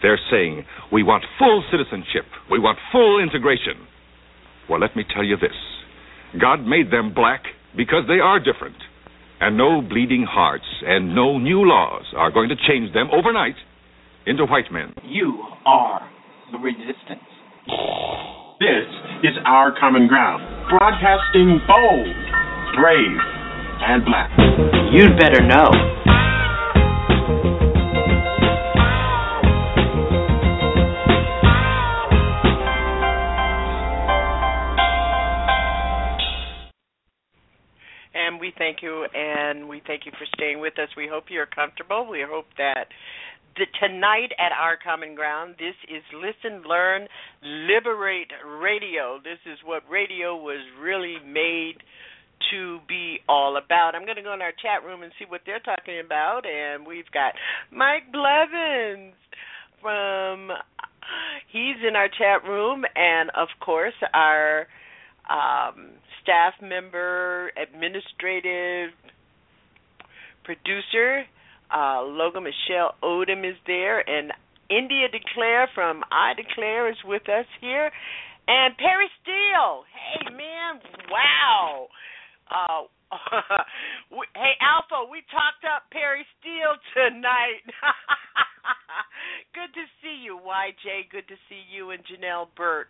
They're saying, We want full citizenship. We want full integration. Well, let me tell you this God made them black because they are different. And no bleeding hearts and no new laws are going to change them overnight into white men. You are the resistance. This is our common ground, broadcasting bold, brave, and black. You'd better know. And we thank you, and we thank you for staying with us. We hope you're comfortable. We hope that the, tonight at our common ground this is listen learn liberate radio. This is what radio was really made to be all about. I'm going to go in our chat room and see what they're talking about and we've got mike blevins from he's in our chat room and of course our um, staff member administrative producer uh, Logan Michelle Odom is there, and India Declare from I Declare is with us here, and Perry Steele. Hey man, wow. Uh, hey Alpha, we talked up Perry Steele tonight. good to see you, YJ. Good to see you and Janelle Burt.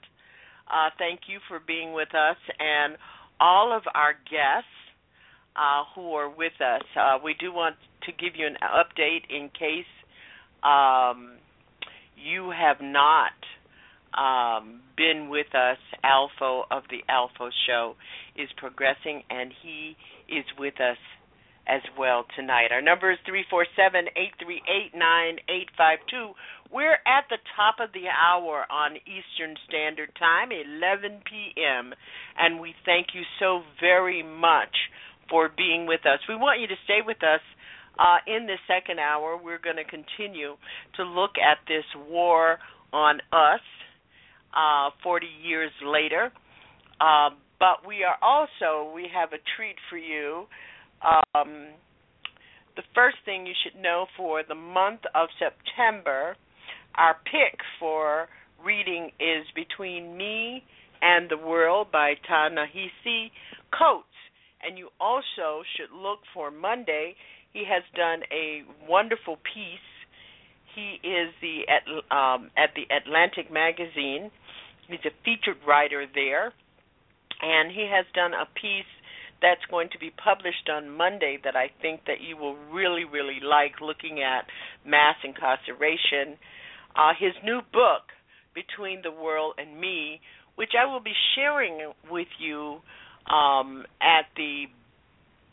Uh, thank you for being with us and all of our guests uh, who are with us. Uh, we do want to give you an update in case um, you have not um, been with us, Alpha of the Alpha Show, is progressing, and he is with us as well tonight. Our number is 347-838-9852. We're at the top of the hour on Eastern Standard Time, 11 p.m., and we thank you so very much for being with us. We want you to stay with us uh, in the second hour. We're going to continue to look at this war on us uh, 40 years later. Uh, but we are also, we have a treat for you. Um, the first thing you should know for the month of September, our pick for reading is Between Me and the World by Ta-Nehisi Coates. And you also should look for Monday. He has done a wonderful piece. He is the at, um, at the Atlantic Magazine. He's a featured writer there, and he has done a piece that's going to be published on Monday that I think that you will really, really like looking at mass incarceration. Uh, his new book, Between the World and Me, which I will be sharing with you um, at the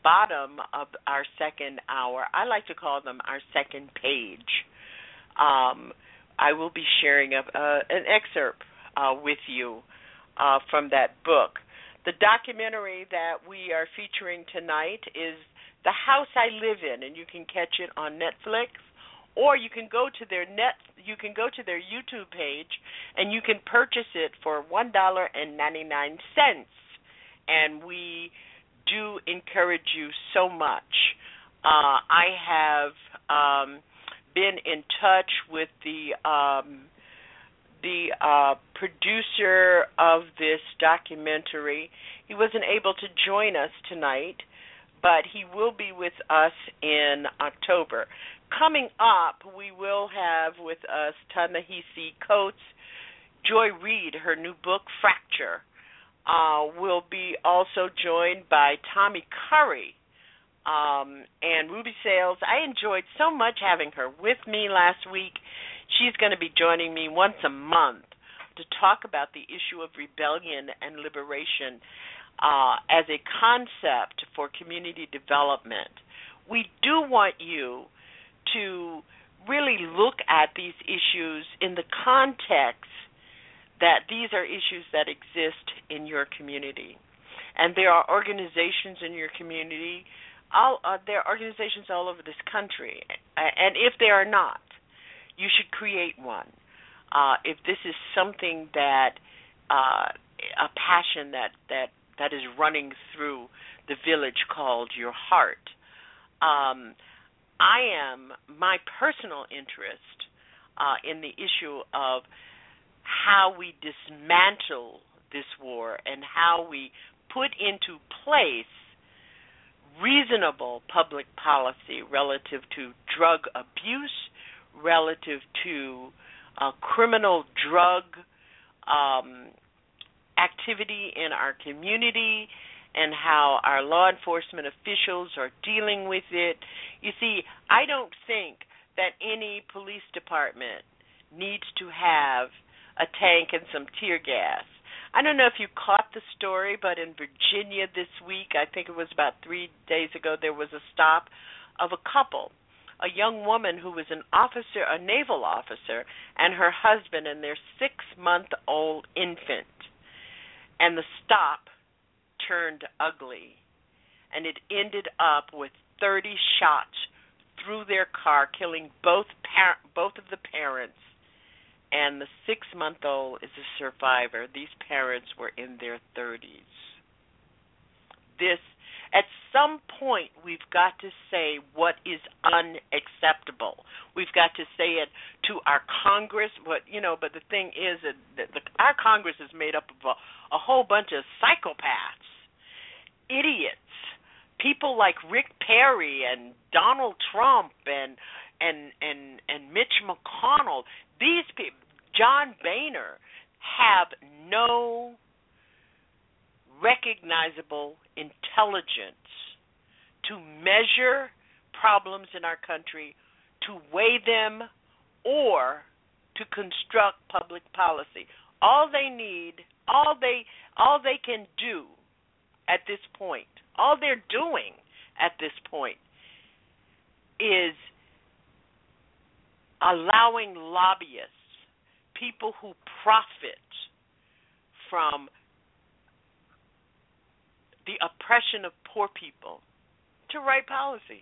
bottom of our second hour. I like to call them our second page. Um, I will be sharing a, uh, an excerpt uh, with you uh, from that book. The documentary that we are featuring tonight is The House I Live In, and you can catch it on Netflix or you can go to their net you can go to their YouTube page and you can purchase it for one dollar and ninety nine cents and we do encourage you so much uh, I have um, been in touch with the um, the uh, producer of this documentary. He wasn't able to join us tonight, but he will be with us in October. Coming up, we will have with us Ta-Nehisi Coates, Joy Reid, her new book Fracture. Uh, will be also joined by Tommy Curry um, and Ruby Sales. I enjoyed so much having her with me last week She's going to be joining me once a month to talk about the issue of rebellion and liberation uh, as a concept for community development. We do want you to really look at these issues in the context that these are issues that exist in your community. And there are organizations in your community, all, uh, there are organizations all over this country. And if they are not, you should create one. Uh, if this is something that uh, a passion that that that is running through the village called your heart. Um, I am my personal interest uh, in the issue of how we dismantle this war and how we put into place reasonable public policy relative to drug abuse relative to uh, criminal drug um, activity in our community and how our law enforcement officials are dealing with it. You see, I don't think that any police department needs to have a tank and some tear gas. I don't know if you caught the story, but in Virginia this week, I think it was about three days ago, there was a stop of a couple a young woman who was an officer, a naval officer, and her husband and their six month old infant. And the stop turned ugly. And it ended up with 30 shots through their car, killing both par- both of the parents. And the six month old is a survivor. These parents were in their 30s. This at some point, we've got to say what is unacceptable. We've got to say it to our Congress. But you know, but the thing is that the, our Congress is made up of a, a whole bunch of psychopaths, idiots, people like Rick Perry and Donald Trump and and and and Mitch McConnell. These people, John Boehner, have no recognizable intelligence to measure problems in our country, to weigh them, or to construct public policy. all they need, all they all they can do at this point, all they're doing at this point is allowing lobbyists, people who profit from the oppression of poor people, to write policy.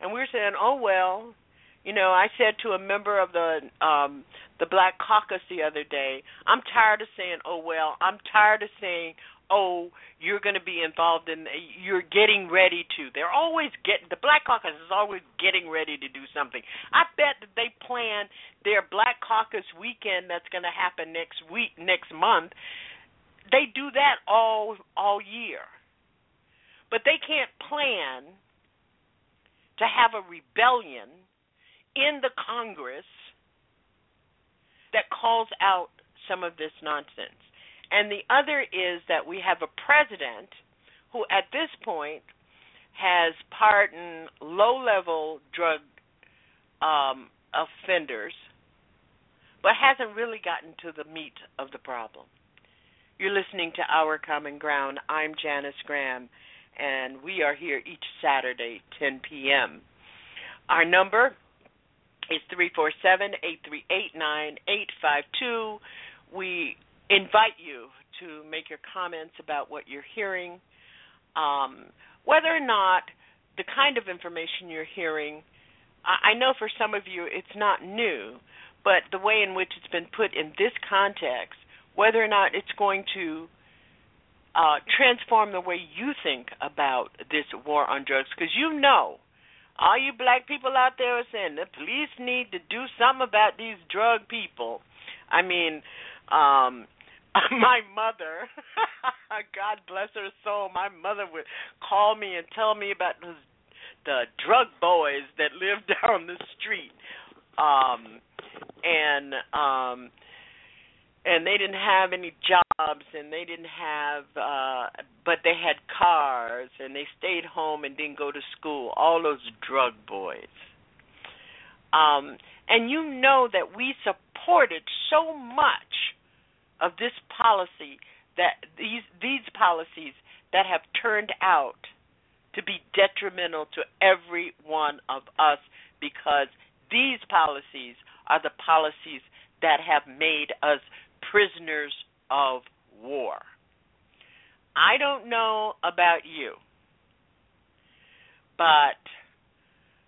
And we're saying, oh well, you know, I said to a member of the um the Black Caucus the other day, I'm tired of saying, "Oh well." I'm tired of saying, "Oh, you're going to be involved in you're getting ready to." They're always getting the Black Caucus is always getting ready to do something. I bet that they plan their Black Caucus weekend that's going to happen next week, next month. They do that all all year. But they can't plan to have a rebellion in the Congress that calls out some of this nonsense. And the other is that we have a president who, at this point, has pardoned low level drug um, offenders, but hasn't really gotten to the meat of the problem. You're listening to Our Common Ground. I'm Janice Graham, and we are here each Saturday, 10 p.m. Our number is 347 838 9852. We invite you to make your comments about what you're hearing, um, whether or not the kind of information you're hearing. I know for some of you it's not new, but the way in which it's been put in this context, whether or not it's going to uh, transform the way you think about this war on drugs, because you know all you black people out there are saying the police need to do something about these drug people. I mean, um my mother, God bless her soul, my mother would call me and tell me about the, drug boys that live down the street. Um and um and they didn't have any jobs and they didn't have uh but they had cars and they stayed home and didn't go to school. All those drug boys. Um and you know that we supported so much of this policy that these these policies that have turned out to be detrimental to every one of us because these policies are the policies that have made us prisoners of war. I don't know about you, but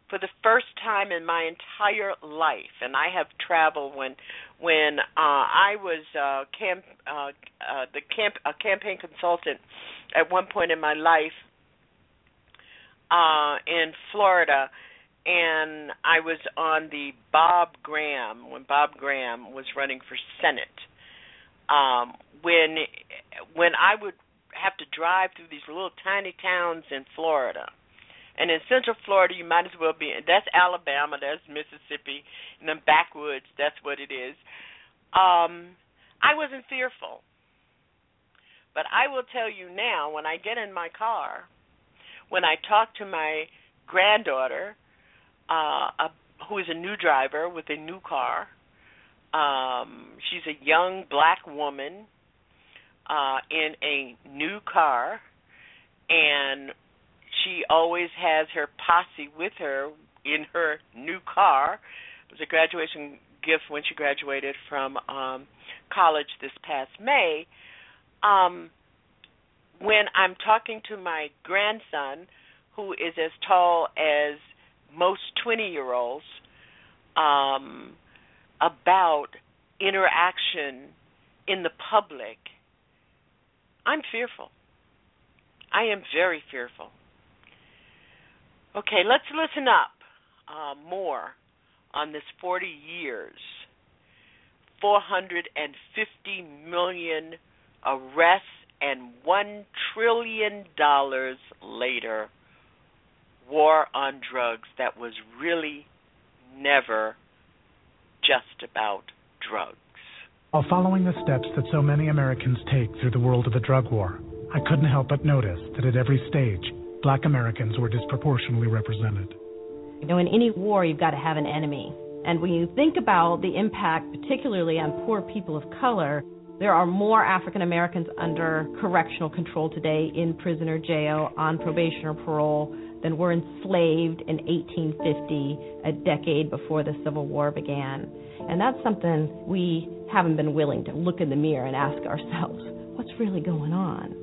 for the first time in my entire life, and I have traveled when when uh, I was uh, camp uh, uh, the camp a campaign consultant at one point in my life uh, in Florida, and I was on the Bob Graham when Bob Graham was running for Senate um when when I would have to drive through these little tiny towns in Florida. And in Central Florida, you might as well be. That's Alabama. That's Mississippi. In the backwoods, that's what it is. Um, I wasn't fearful, but I will tell you now. When I get in my car, when I talk to my granddaughter, uh, a, who is a new driver with a new car, um, she's a young black woman uh, in a new car, and she always has her posse with her in her new car. It was a graduation gift when she graduated from um, college this past May. Um, when I'm talking to my grandson, who is as tall as most 20 year olds, um, about interaction in the public, I'm fearful. I am very fearful. Okay, let's listen up uh, more on this 40 years, 450 million arrests, and $1 trillion later, war on drugs that was really never just about drugs. While following the steps that so many Americans take through the world of the drug war, I couldn't help but notice that at every stage, black Americans were disproportionately represented. You know, in any war, you've got to have an enemy. And when you think about the impact, particularly on poor people of color, there are more African Americans under correctional control today in prison or jail, on probation or parole, than were enslaved in 1850, a decade before the Civil War began. And that's something we haven't been willing to look in the mirror and ask ourselves what's really going on?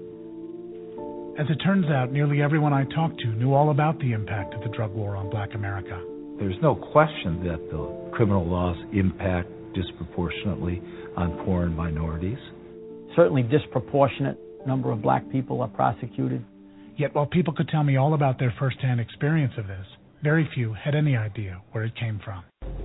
As it turns out, nearly everyone I talked to knew all about the impact of the drug war on black America. There's no question that the criminal laws impact disproportionately on poor and minorities. Certainly, disproportionate number of black people are prosecuted. Yet, while people could tell me all about their firsthand experience of this, very few had any idea where it came from.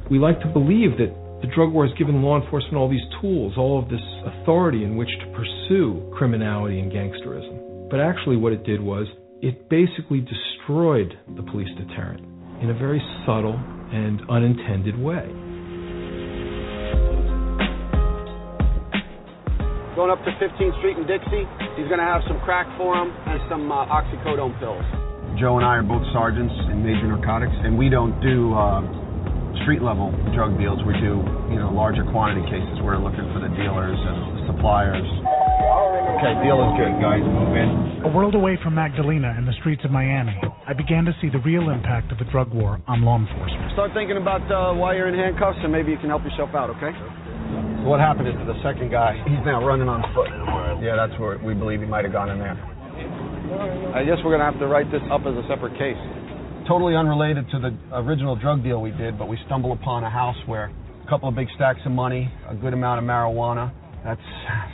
We like to believe that the drug war has given law enforcement all these tools, all of this authority in which to pursue criminality and gangsterism. But actually, what it did was it basically destroyed the police deterrent in a very subtle and unintended way. Going up to 15th Street in Dixie, he's going to have some crack for him and some uh, oxycodone pills. Joe and I are both sergeants in major narcotics, and we don't do uh, street level drug deals. We do, you know, larger quantity cases. We're looking for the dealers and the suppliers. Okay, deal is good, guys. Move in. A world away from Magdalena and the streets of Miami, I began to see the real impact of the drug war on law enforcement. Start thinking about uh, why you're in handcuffs, and maybe you can help yourself out. Okay? So what happened is to the second guy, he's now running on foot. Yeah, that's where we believe he might have gone in there. I guess we're going to have to write this up as a separate case. Totally unrelated to the original drug deal we did, but we stumble upon a house where a couple of big stacks of money, a good amount of marijuana. That's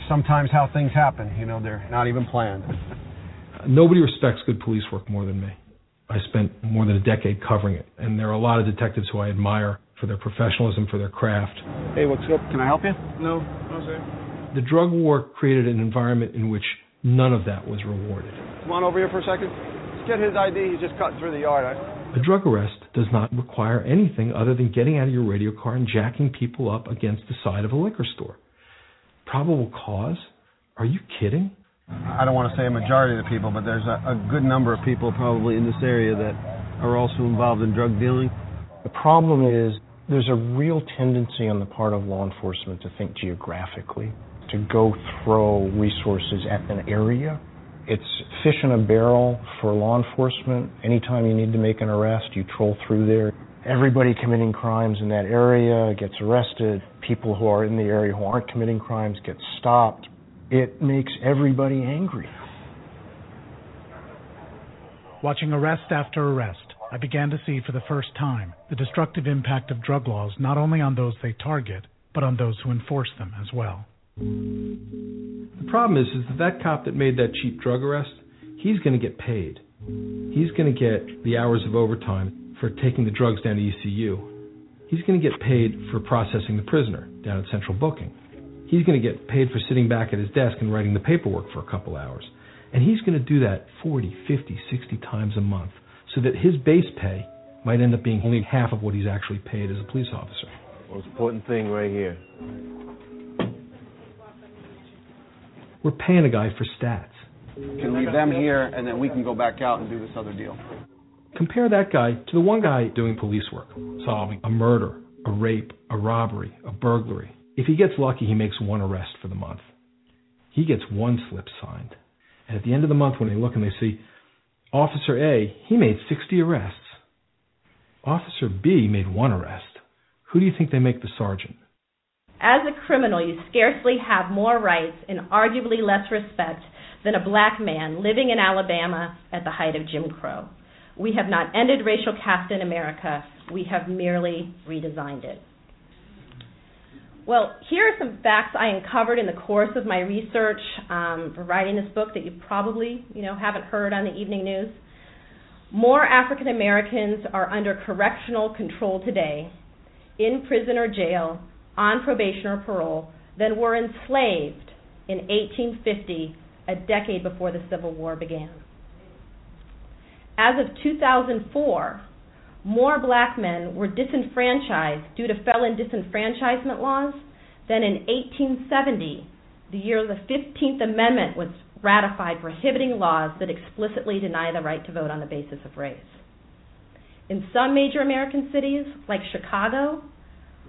sometimes how things happen. You know, they're not even planned. Nobody respects good police work more than me. I spent more than a decade covering it, and there are a lot of detectives who I admire for their professionalism, for their craft. Hey, what's up? Can I help you? No, no, sir. The drug war created an environment in which none of that was rewarded. Come on over here for a second. Let's get his ID. He's just cutting through the yard. I... A drug arrest does not require anything other than getting out of your radio car and jacking people up against the side of a liquor store. Probable cause? Are you kidding? I don't want to say a majority of the people, but there's a, a good number of people probably in this area that are also involved in drug dealing. The problem is there's a real tendency on the part of law enforcement to think geographically, to go throw resources at an area. It's fish in a barrel for law enforcement. Anytime you need to make an arrest, you troll through there. Everybody committing crimes in that area gets arrested. People who are in the area who aren't committing crimes get stopped. It makes everybody angry. Watching arrest after arrest, I began to see for the first time the destructive impact of drug laws not only on those they target, but on those who enforce them as well. The problem is, is that that cop that made that cheap drug arrest, he's going to get paid. He's going to get the hours of overtime for taking the drugs down to ECU. He's going to get paid for processing the prisoner down at central booking. He's going to get paid for sitting back at his desk and writing the paperwork for a couple hours. And he's going to do that 40, 50, 60 times a month so that his base pay might end up being only half of what he's actually paid as a police officer. Most important thing right here. We're paying a guy for stats. Can leave them here, and then we can go back out and do this other deal. Compare that guy to the one guy doing police work, solving a murder, a rape, a robbery, a burglary. If he gets lucky, he makes one arrest for the month. He gets one slip signed. And at the end of the month, when they look and they see Officer A, he made 60 arrests. Officer B made one arrest. Who do you think they make the sergeant? As a criminal, you scarcely have more rights and arguably less respect than a black man living in Alabama at the height of Jim Crow. We have not ended racial caste in America, we have merely redesigned it. Well, here are some facts I uncovered in the course of my research um, for writing this book that you probably, you know, haven't heard on the evening news. More African Americans are under correctional control today, in prison or jail, on probation or parole, than were enslaved in 1850, a decade before the Civil War began. As of 2004, more black men were disenfranchised due to felon disenfranchisement laws than in 1870, the year the 15th Amendment was ratified prohibiting laws that explicitly deny the right to vote on the basis of race. In some major American cities, like Chicago,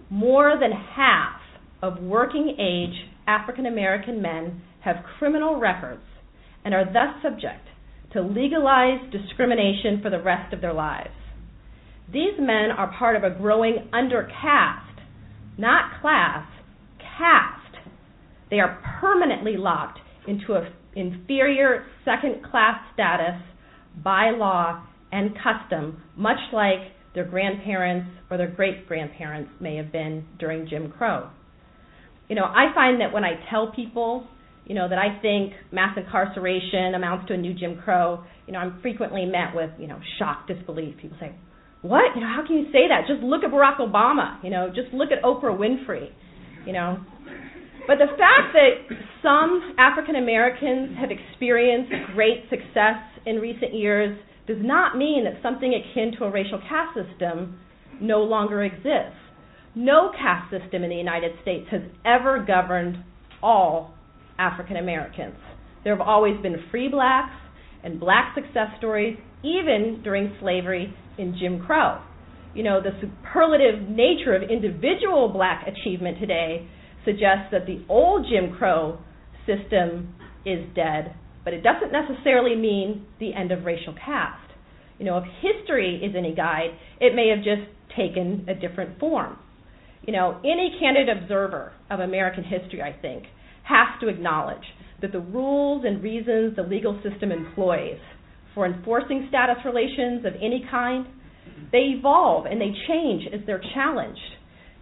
more than half of working age African American men have criminal records and are thus subject to legalize discrimination for the rest of their lives. These men are part of a growing undercaste, not class, caste. They are permanently locked into an inferior second class status by law and custom, much like their grandparents or their great grandparents may have been during Jim Crow. You know, I find that when I tell people, you know, that I think mass incarceration amounts to a new Jim Crow, you know, I'm frequently met with, you know, shock, disbelief. People say, "What? You know, how can you say that? Just look at Barack Obama. You know, just look at Oprah Winfrey. You know." But the fact that some African Americans have experienced great success in recent years does not mean that something akin to a racial caste system no longer exists. No caste system in the United States has ever governed all African Americans. There have always been free blacks and black success stories, even during slavery in Jim Crow. You know, the superlative nature of individual black achievement today suggests that the old Jim Crow system is dead, but it doesn't necessarily mean the end of racial caste. You know, if history is any guide, it may have just taken a different form. You know, any candid observer of American history, I think, has to acknowledge that the rules and reasons the legal system employs for enforcing status relations of any kind, they evolve and they change as they're challenged.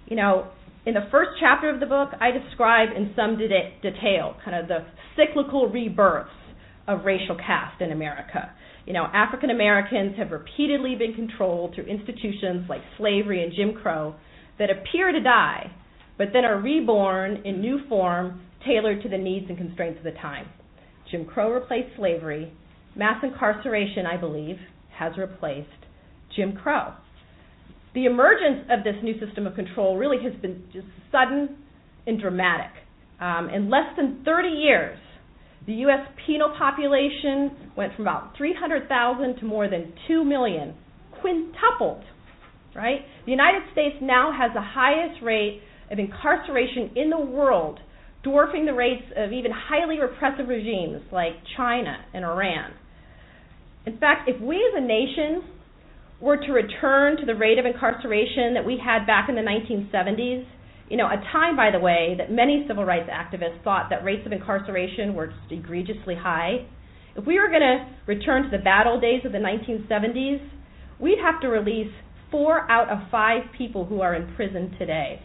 You know, in the first chapter of the book, I describe in some de- detail kind of the cyclical rebirths of racial caste in America. You know, African Americans have repeatedly been controlled through institutions like slavery and Jim Crow that appear to die, but then are reborn in new form tailored to the needs and constraints of the time. Jim Crow replaced slavery. Mass incarceration, I believe, has replaced Jim Crow. The emergence of this new system of control really has been just sudden and dramatic. Um, in less than 30 years, the U.S. penal population went from about 300,000 to more than 2 million, quintupled. Right? The United States now has the highest rate of incarceration in the world dwarfing the rates of even highly repressive regimes like China and Iran. In fact, if we as a nation were to return to the rate of incarceration that we had back in the 1970s, you know, a time, by the way, that many civil rights activists thought that rates of incarceration were egregiously high. If we were going to return to the bad old days of the 1970s, we'd have to release four out of five people who are in prison today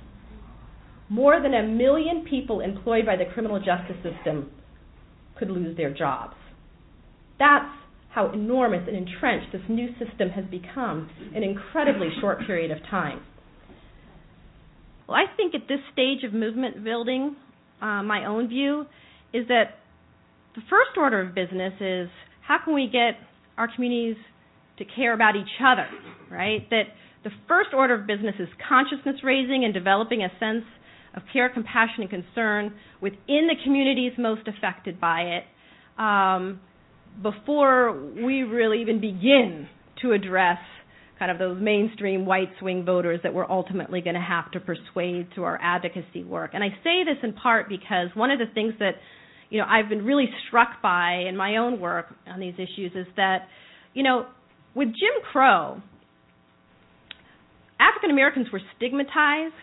more than a million people employed by the criminal justice system could lose their jobs. That's how enormous and entrenched this new system has become in an incredibly short period of time. Well, I think at this stage of movement building, uh, my own view is that the first order of business is how can we get our communities to care about each other, right? That the first order of business is consciousness raising and developing a sense of care, compassion, and concern within the communities most affected by it um, before we really even begin to address kind of those mainstream white swing voters that we're ultimately going to have to persuade through our advocacy work. And I say this in part because one of the things that you know I've been really struck by in my own work on these issues is that you know with Jim Crow African Americans were stigmatized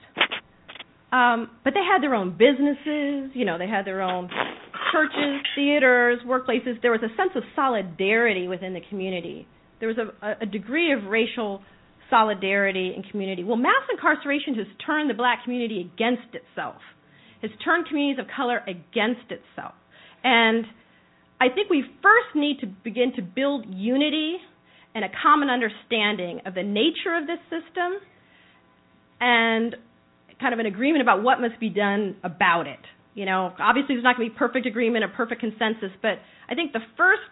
um, but they had their own businesses, you know, they had their own churches, theaters, workplaces. There was a sense of solidarity within the community. There was a, a degree of racial solidarity and community. Well, mass incarceration has turned the black community against itself, has turned communities of color against itself. And I think we first need to begin to build unity and a common understanding of the nature of this system and kind of an agreement about what must be done about it. You know, obviously there's not going to be perfect agreement or perfect consensus, but I think the first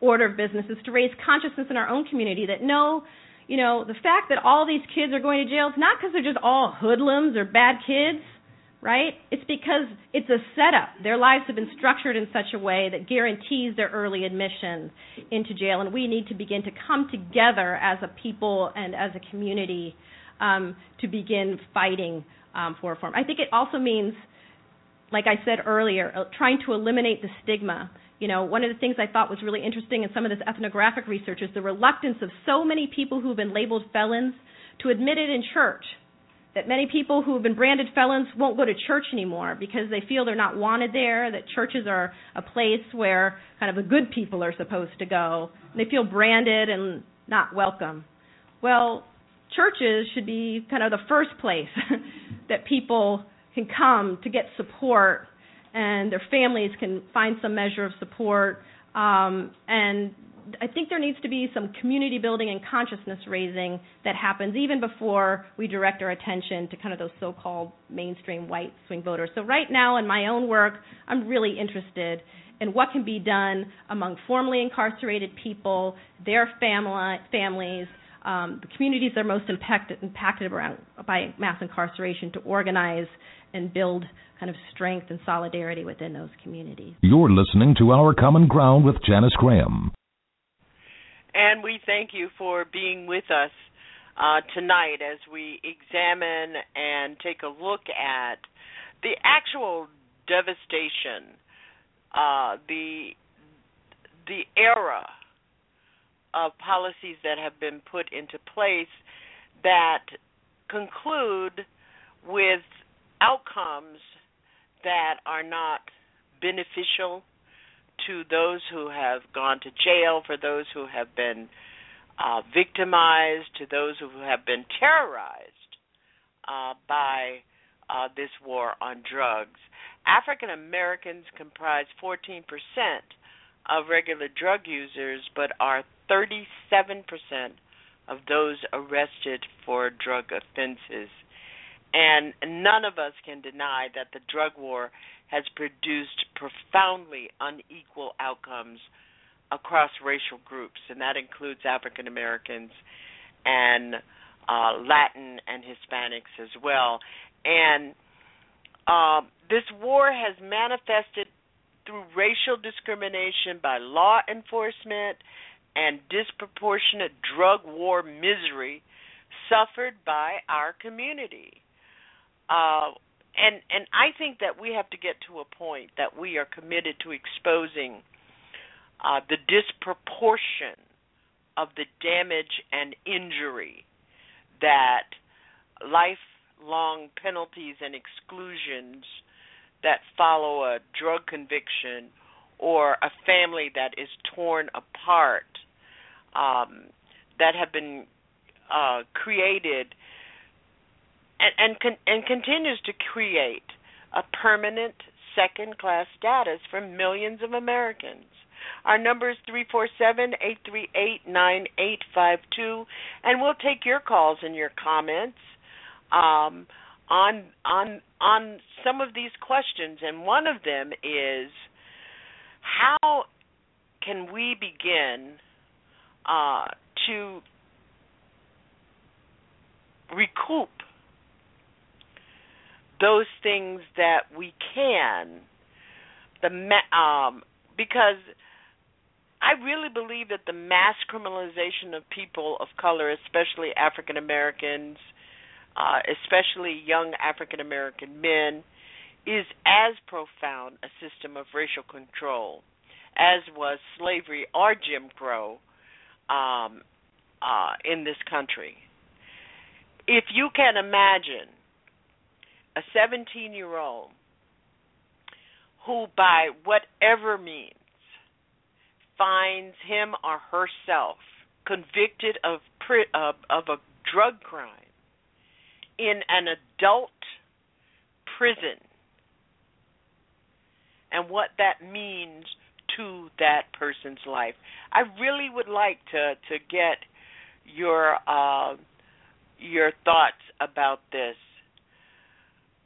order of business is to raise consciousness in our own community that no, you know, the fact that all these kids are going to jail is not because they're just all hoodlums or bad kids, right? It's because it's a setup. Their lives have been structured in such a way that guarantees their early admission into jail, and we need to begin to come together as a people and as a community um, to begin fighting um, for reform. I think it also means, like I said earlier, uh, trying to eliminate the stigma. You know, one of the things I thought was really interesting in some of this ethnographic research is the reluctance of so many people who've been labeled felons to admit it in church. That many people who have been branded felons won't go to church anymore because they feel they're not wanted there, that churches are a place where kind of the good people are supposed to go. And they feel branded and not welcome. Well, churches should be kind of the first place that people can come to get support and their families can find some measure of support. Um, and I think there needs to be some community building and consciousness raising that happens even before we direct our attention to kind of those so-called mainstream white swing voters. So right now in my own work, I'm really interested in what can be done among formerly incarcerated people, their family, families, um, the communities that are most impacted, impacted around, by mass incarceration to organize and build kind of strength and solidarity within those communities. You're listening to Our Common Ground with Janice Graham. And we thank you for being with us uh, tonight as we examine and take a look at the actual devastation, uh, the the era of policies that have been put into place that conclude with outcomes that are not beneficial to those who have gone to jail, for those who have been uh, victimized, to those who have been terrorized uh, by uh, this war on drugs. African Americans comprise 14% of regular drug users, but are 37% of those arrested for drug offenses. And none of us can deny that the drug war has produced profoundly unequal outcomes across racial groups, and that includes African Americans and uh, Latin and Hispanics as well. And uh, this war has manifested through racial discrimination by law enforcement and disproportionate drug war misery suffered by our community. Uh, and and I think that we have to get to a point that we are committed to exposing uh, the disproportion of the damage and injury that lifelong penalties and exclusions that follow a drug conviction or a family that is torn apart um, that have been uh, created and and, con- and continues to create a permanent second class status for millions of Americans. Our number is three four seven eight three eight nine eight five two, and we'll take your calls and your comments um, on on on some of these questions. And one of them is how can we begin uh, to recoup those things that we can the um because I really believe that the mass criminalization of people of color, especially African Americans, uh, especially young African American men, is as profound a system of racial control as was slavery or Jim Crow um, uh, in this country. If you can imagine a 17 year old who, by whatever means, finds him or herself convicted of, of, of a drug crime in an adult prison and what that means to that person's life. I really would like to to get your uh, your thoughts about this.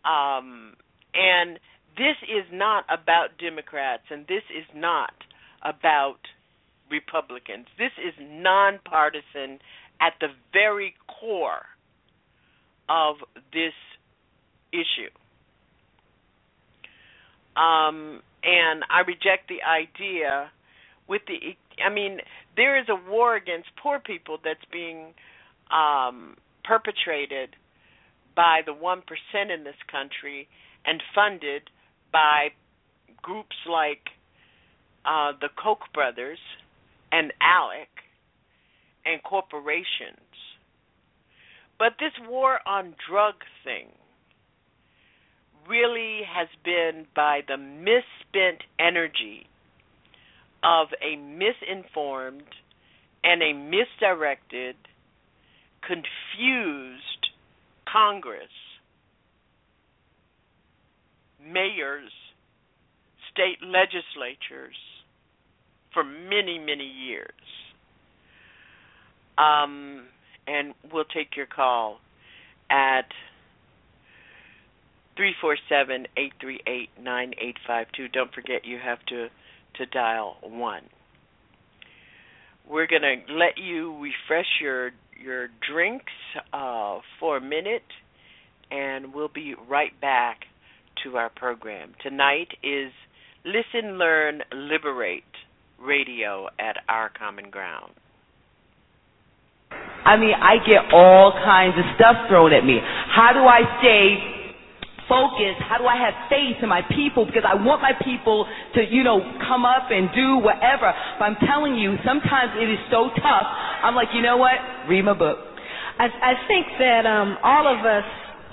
Um, and this is not about Democrats, and this is not about Republicans. This is nonpartisan at the very core of this issue. Um, and I reject the idea with the I mean there is a war against poor people that's being um, perpetrated by the 1% in this country and funded by groups like uh, the Koch brothers and ALEC and corporations. But this war on drug thing really has been by the misspent energy of a misinformed and a misdirected, confused Congress, mayors, state legislatures for many, many years. Um, and we'll take your call at three four seven eight three eight nine eight five two. Don't forget you have to to dial one. We're gonna let you refresh your your drinks uh, for a minute, and we'll be right back to our program. Tonight is Listen, Learn, Liberate Radio at Our Common Ground. I mean, I get all kinds of stuff thrown at me. How do I stay focused? How do I have faith in my people? Because I want my people to, you know, come up and do whatever. But I'm telling you, sometimes it is so tough. I'm like, you know what? Read my book. I, I think that um, all of us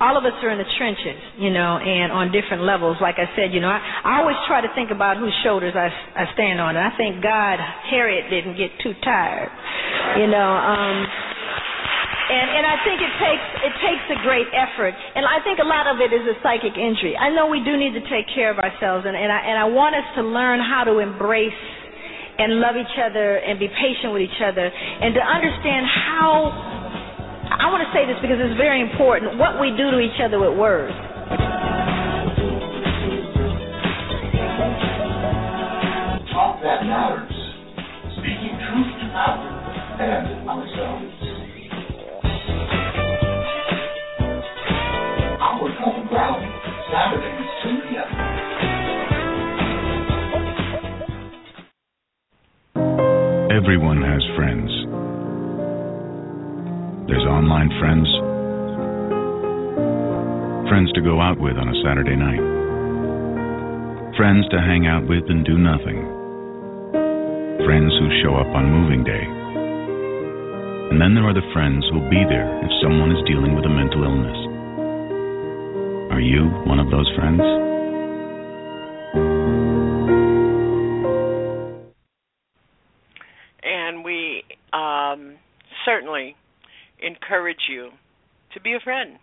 all of us are in the trenches, you know, and on different levels. Like I said, you know, I, I always try to think about whose shoulders I, I stand on. And I think God, Harriet didn't get too tired, you know. Um, and and I think it takes it takes a great effort, and I think a lot of it is a psychic injury. I know we do need to take care of ourselves, and and I and I want us to learn how to embrace and love each other and be patient with each other, and to understand how. I want to say this because it's very important. What we do to each other with words. Talk that matters. Speaking truth to power and ourselves. Everyone has friends. There's online friends, friends to go out with on a Saturday night, friends to hang out with and do nothing, friends who show up on moving day. And then there are the friends who'll be there if someone is dealing with a mental illness. Are you one of those friends? You to be a friend.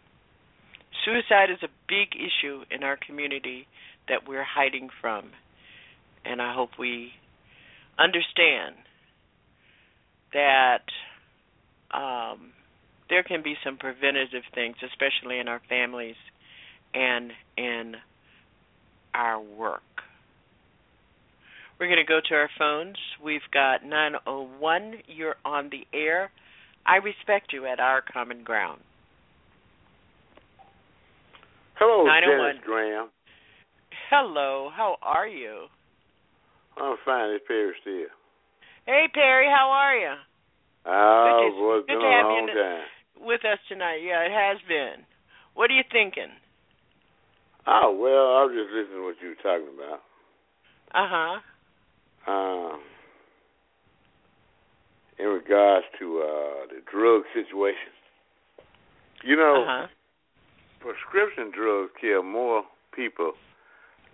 Suicide is a big issue in our community that we're hiding from. And I hope we understand that um, there can be some preventative things, especially in our families and in our work. We're going to go to our phones. We've got 901. You're on the air. I respect you at our common ground. Hello, 901. Janice Graham. Hello, how are you? I'm fine. It's Perry Steele. Hey, Perry, how are you? Oh, Good to- boy, it's good to have you time. With us tonight. Yeah, it has been. What are you thinking? Oh, well, I was just listening to what you were talking about. Uh huh. Um, in regards to uh, the drug situation. You know, Uh huh. prescription drugs kill more people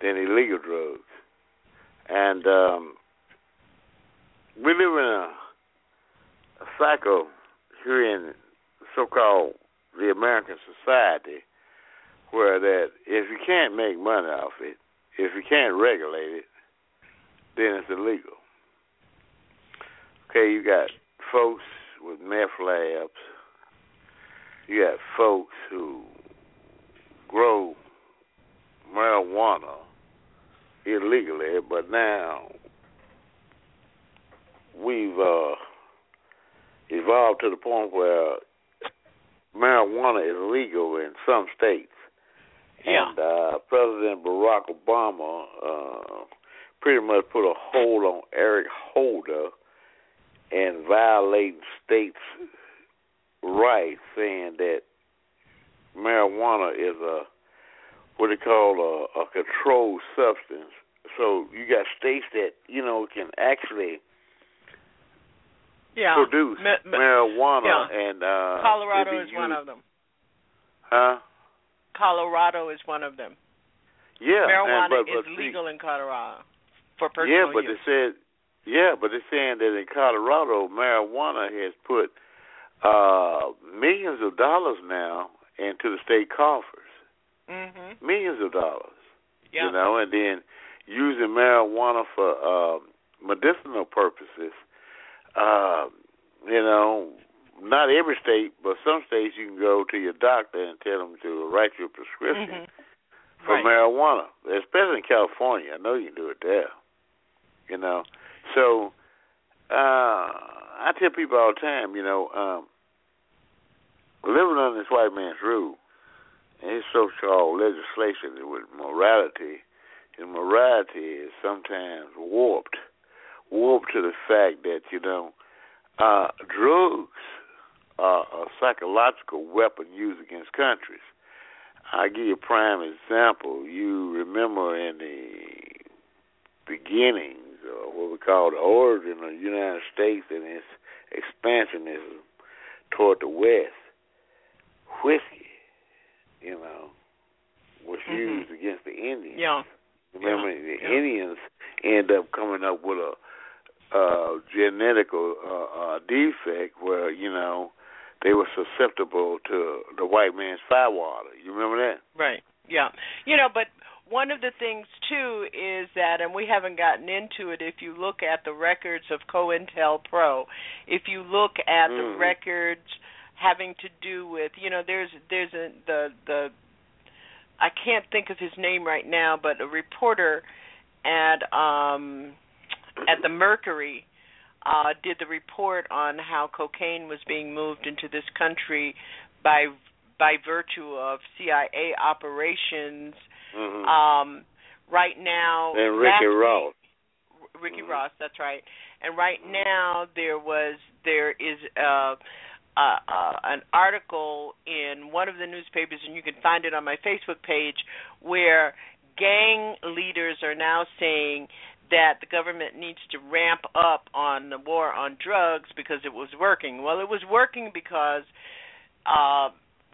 than illegal drugs. And um, we live in a, a cycle here in so-called the American society where that if you can't make money off it, if you can't regulate it, then it's illegal. Okay, you got folks with meth labs. You got folks who grow marijuana illegally, but now we've uh, evolved to the point where marijuana is legal in some states. Yeah. And uh, President Barack Obama uh, pretty much put a hold on Eric Holder and violating states' rights, saying that marijuana is a what they call a, a controlled substance. So you got states that you know can actually yeah. produce Ma- ma- marijuana, yeah. and uh, Colorado is be one of them. Huh? Colorado is one of them. Yeah, Marijuana and, but, but is see- legal in Colorado for personal use. Yeah, but use. they said, yeah, but they're saying that in Colorado, marijuana has put uh millions of dollars now into the state coffers, Mhm. millions of dollars. Yeah. You know, and then using marijuana for uh, medicinal purposes. Uh, you know, not every state, but some states you can go to your doctor and tell them to write you a prescription Mhm. for Right. marijuana, especially in California. I know you can do it there. You know, so uh, I tell people all the time, you know, um, living under this white man's rule and his so-called legislation with morality, and morality is sometimes warped, warped to the fact that you know, uh, drugs are a psychological weapon used against countries. I'll give you a prime example. You remember in the beginnings, or what we call the origin of the United States and its expansionism toward the West, whiskey, you know, was Mhm. used against the Indians. Yeah. Remember, Yeah, the yeah. Indians end up coming up with a uh, genetical uh, uh, defect where you know they were susceptible to the white man's firewater. You remember that? Right. Yeah. You know, but one of the things too is that, and we haven't gotten into it. If you look at the records of COINTELPRO, if you look at the Mm. records having to do with, you know, there's there's a the the I can't think of his name right now, but a reporter at um at the Mercury uh did the report on how cocaine was being moved into this country by by virtue of CIA operations. Mhm. Um right now and Ricky week- Ross. Ricky Mm-hmm. Ross, that's right. And right now there was there is uh, uh, uh, an article in one of the newspapers, and you can find it on my Facebook page, where gang leaders are now saying that the government needs to ramp up on the war on drugs because it was working. Well, it was working because uh,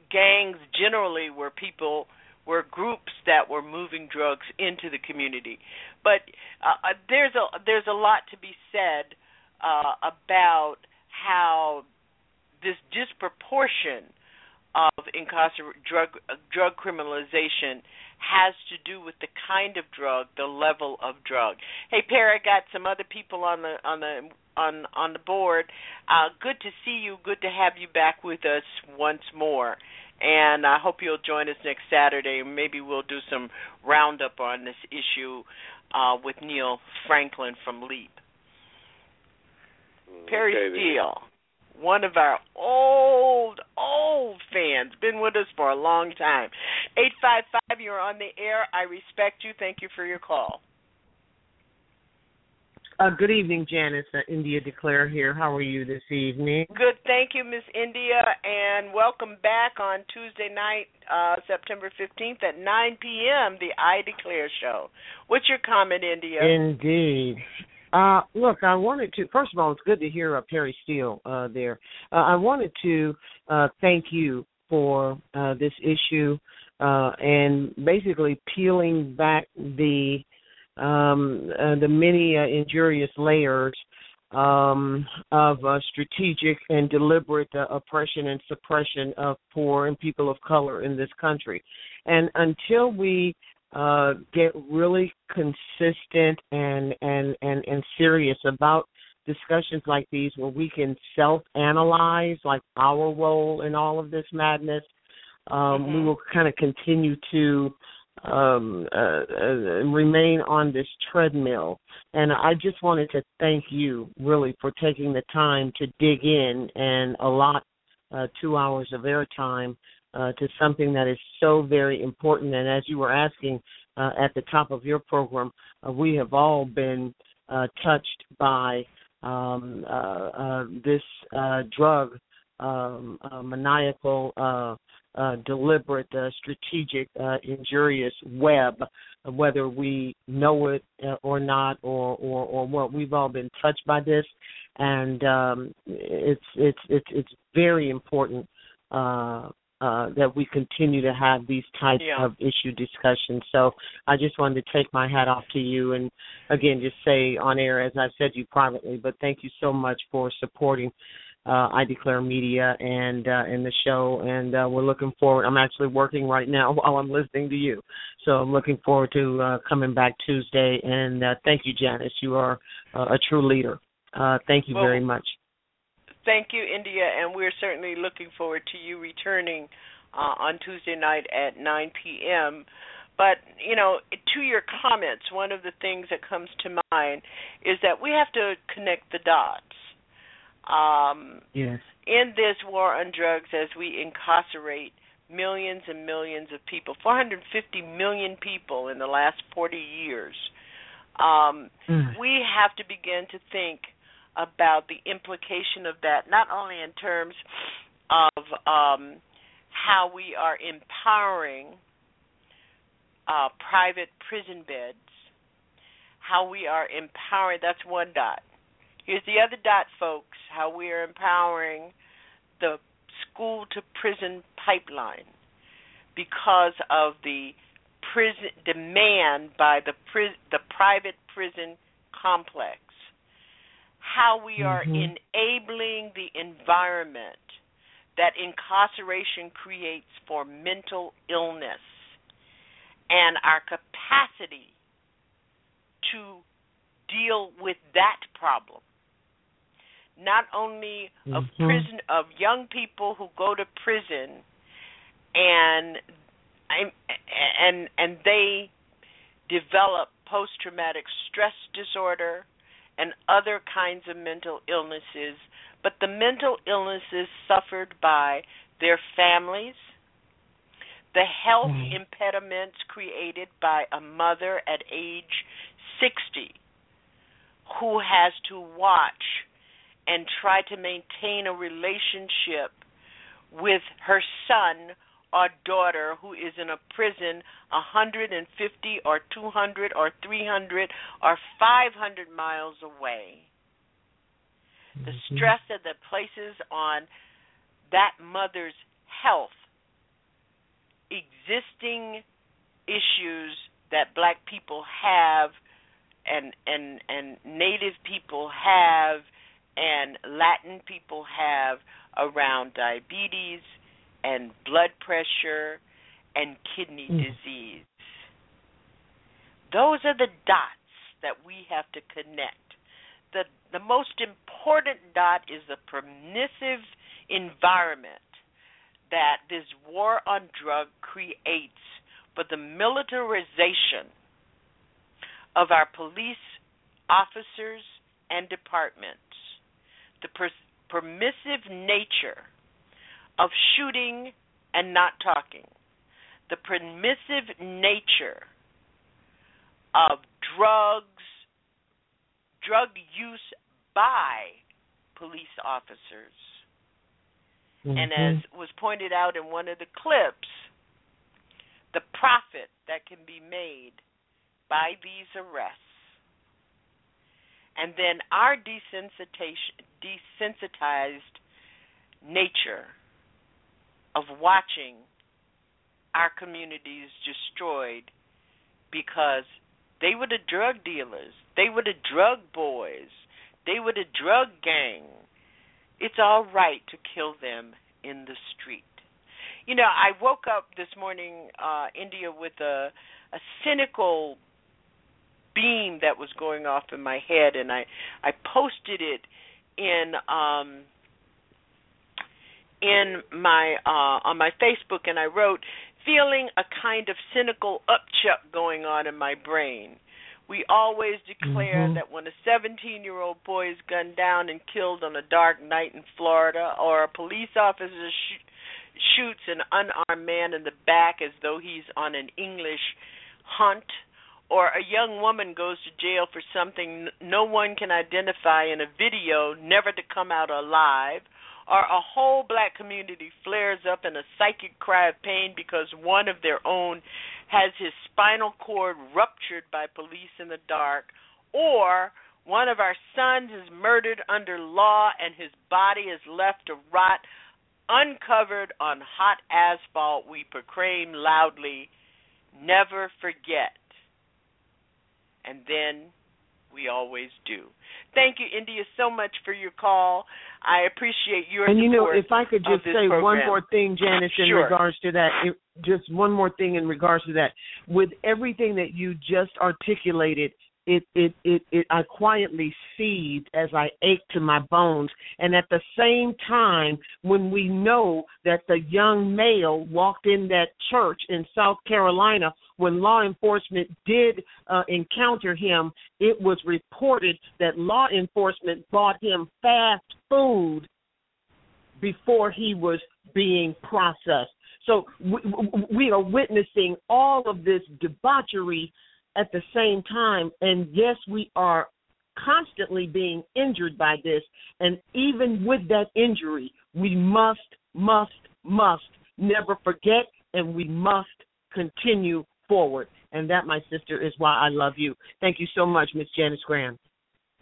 gangs generally were people were groups that were moving drugs into the community. But uh, uh, there's a there's a lot to be said uh, about how this disproportion of incarcer- drug uh, drug criminalization has to do with the kind of drug, the level of drug. Hey, Perry, I got some other people on the on the on on the board. Uh, good to see you. Good to have you back with us once more. And I hope you'll join us next Saturday. Maybe we'll do some roundup on this issue uh, with Neill Franklin from LEAP. Perry Okay, then. Steele, one of our old, old fans, been with us for a long time. 855, you're on the air. I respect you. Thank you for your call. Uh, good evening, Janice. Uh, India Declare here. How are you this evening? Good, thank you, Miss India, and welcome back on Tuesday night, uh, September 15th at 9 p.m., the I Declare show. What's your comment, India? Indeed. Uh, look, I wanted to. First of all, it's good to hear uh, Perry Steele uh, there. Uh, I wanted to uh, thank you for uh, this issue uh, and basically peeling back the um, uh, the many uh, injurious layers um, of uh, strategic and deliberate uh, oppression and suppression of poor and people of color in this country. And until we uh, get really consistent and, and, and, and serious about discussions like these where we can self analyze like our role in all of this madness, um, we will kind of continue to um, uh, uh, remain on this treadmill. And I just wanted to thank you really for taking the time to dig in and allot uh, two hours of airtime uh, to something that is so very important. And as you were asking uh, at the top of your program, uh, we have all been uh, touched by um, uh, this drug um, uh, maniacal, uh, uh, deliberate, uh, strategic, uh, injurious web, whether we know it uh, or not, or, or or what. We've all been touched by this, and um, it's it's it's it's very important uh, uh, that we continue to have these types Yeah. of issue discussions. So I just wanted to take my hat off to you and again just say on air as I've said to you privately, but thank you so much for supporting uh, I Declare Media and uh, and the show, and uh, we're looking forward. I'm actually working right now while I'm listening to you, so I'm looking forward to uh, coming back Tuesday. And uh, thank you, Janice. You are uh, a true leader. Uh, thank you Well, very much. Thank you, India, and we're certainly looking forward to you returning uh, on Tuesday night at 9 p.m. But, you know, to your comments, one of the things that comes to mind is that we have to connect the dots. Um, Yes. in this war on drugs, as we incarcerate millions and millions of people, 450 million people in the last 40 years, um, Mm. we have to begin to think about the implication of that, not only in terms of um, how we are empowering uh, private prison beds, how we are empowering, that's one dot. Here's the other dot, folks, how we are empowering the school to prison pipeline because of the prison demand by the pri- the private prison complex how we are Mhm. enabling the environment that incarceration creates for mental illness and our capacity to deal with that problem not only of Mhm. prison of young people who go to prison and I'm, and and they develop post traumatic stress disorder and other kinds of mental illnesses, but the mental illnesses suffered by their families, the health Mhm. impediments created by a mother at age 60 who has to watch and try to maintain a relationship with her son or daughter who is in a prison 150 or 200 or 300 or 500 miles away. The mm-hmm. stress that that places on that mother's health, existing issues that black people have and and and native people have and Latin people have around diabetes and blood pressure and kidney Mm. disease. Those are the dots that we have to connect. The the most important dot is the permissive environment that this war on drug creates for the militarization of our police officers and departments. The per- permissive nature of shooting and not talking. The permissive nature of drugs, drug use by police officers. And mm-hmm. as was pointed out in one of the clips, the profit that can be made by these arrests. And then our desensitization, desensitized nature of watching our communities destroyed because they were the drug dealers, they were the drug boys, they were the drug gang. It's all right to kill them in the street. You know, I woke up this morning, uh, India, with a a cynical beam that was going off in my head, and I I posted it in um in my uh on my Facebook, and I wrote, feeling a kind of cynical upchuck going on in my brain. We always declare Mhm. that when a 17 year old boy is gunned down and killed on a dark night in Florida, or a police officer sh- shoots an unarmed man in the back as though he's on an English hunt, or a young woman goes to jail for something no one can identify in a video, never to come out alive, or a whole black community flares up in a psychic cry of pain because one of their own has his spinal cord ruptured by police in the dark, or one of our sons is murdered under law and his body is left to rot uncovered on hot asphalt, we proclaim loudly, never forget. And then we always do. Thank you, India, so much for your call. I appreciate your and you know, if I could just say program. one more thing, Janice, in Sure. regards to that, it, just one more thing in regards to that. With everything that you just articulated, it it it, it I quietly seethed as I ached to my bones, and at the same time, when we know that the young male walked in that church in South Carolina, when law enforcement did uh, encounter him, it was reported that law enforcement bought him fast food before he was being processed. So we, we are witnessing all of this debauchery at the same time, and yes, we are constantly being injured by this. And even with that injury, we must, must, must never forget, and we must continue forward. And that, my sister, is why I love you. Thank you so much, Miss Janice Graham.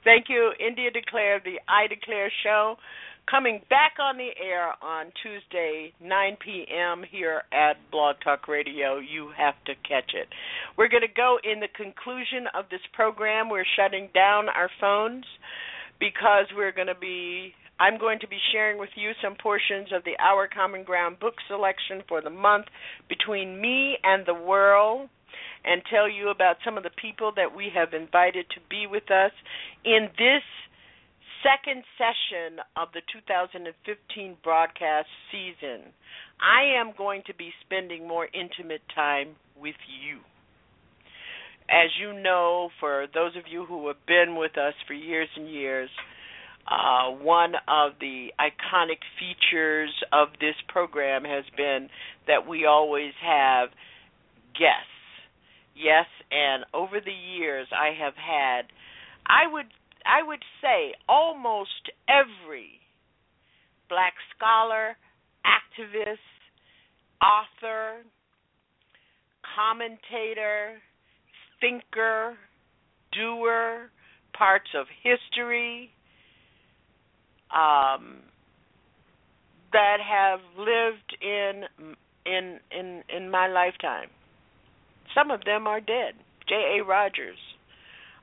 Thank you, India Declare, the I Declare show, coming back on the air on Tuesday, 9 p.m. here at Blog Talk Radio. You have to catch it. We're going to go in the conclusion of this program. We're shutting down our phones because we're going to be. I'm going to be sharing with you some portions of the Our Common Ground book selection for the month between me and the world and tell you about some of the people that we have invited to be with us in this second session of the 2015 broadcast season. I am going to be spending more intimate time with you. As you know, for those of you who have been with us for years and years, uh, one of the iconic features of this program has been that we always have guests yes and over the years i have had i would i would say almost every black scholar activist author commentator thinker doer parts of history um, that have lived in in in in my lifetime some of them are dead. J. A. Rogers,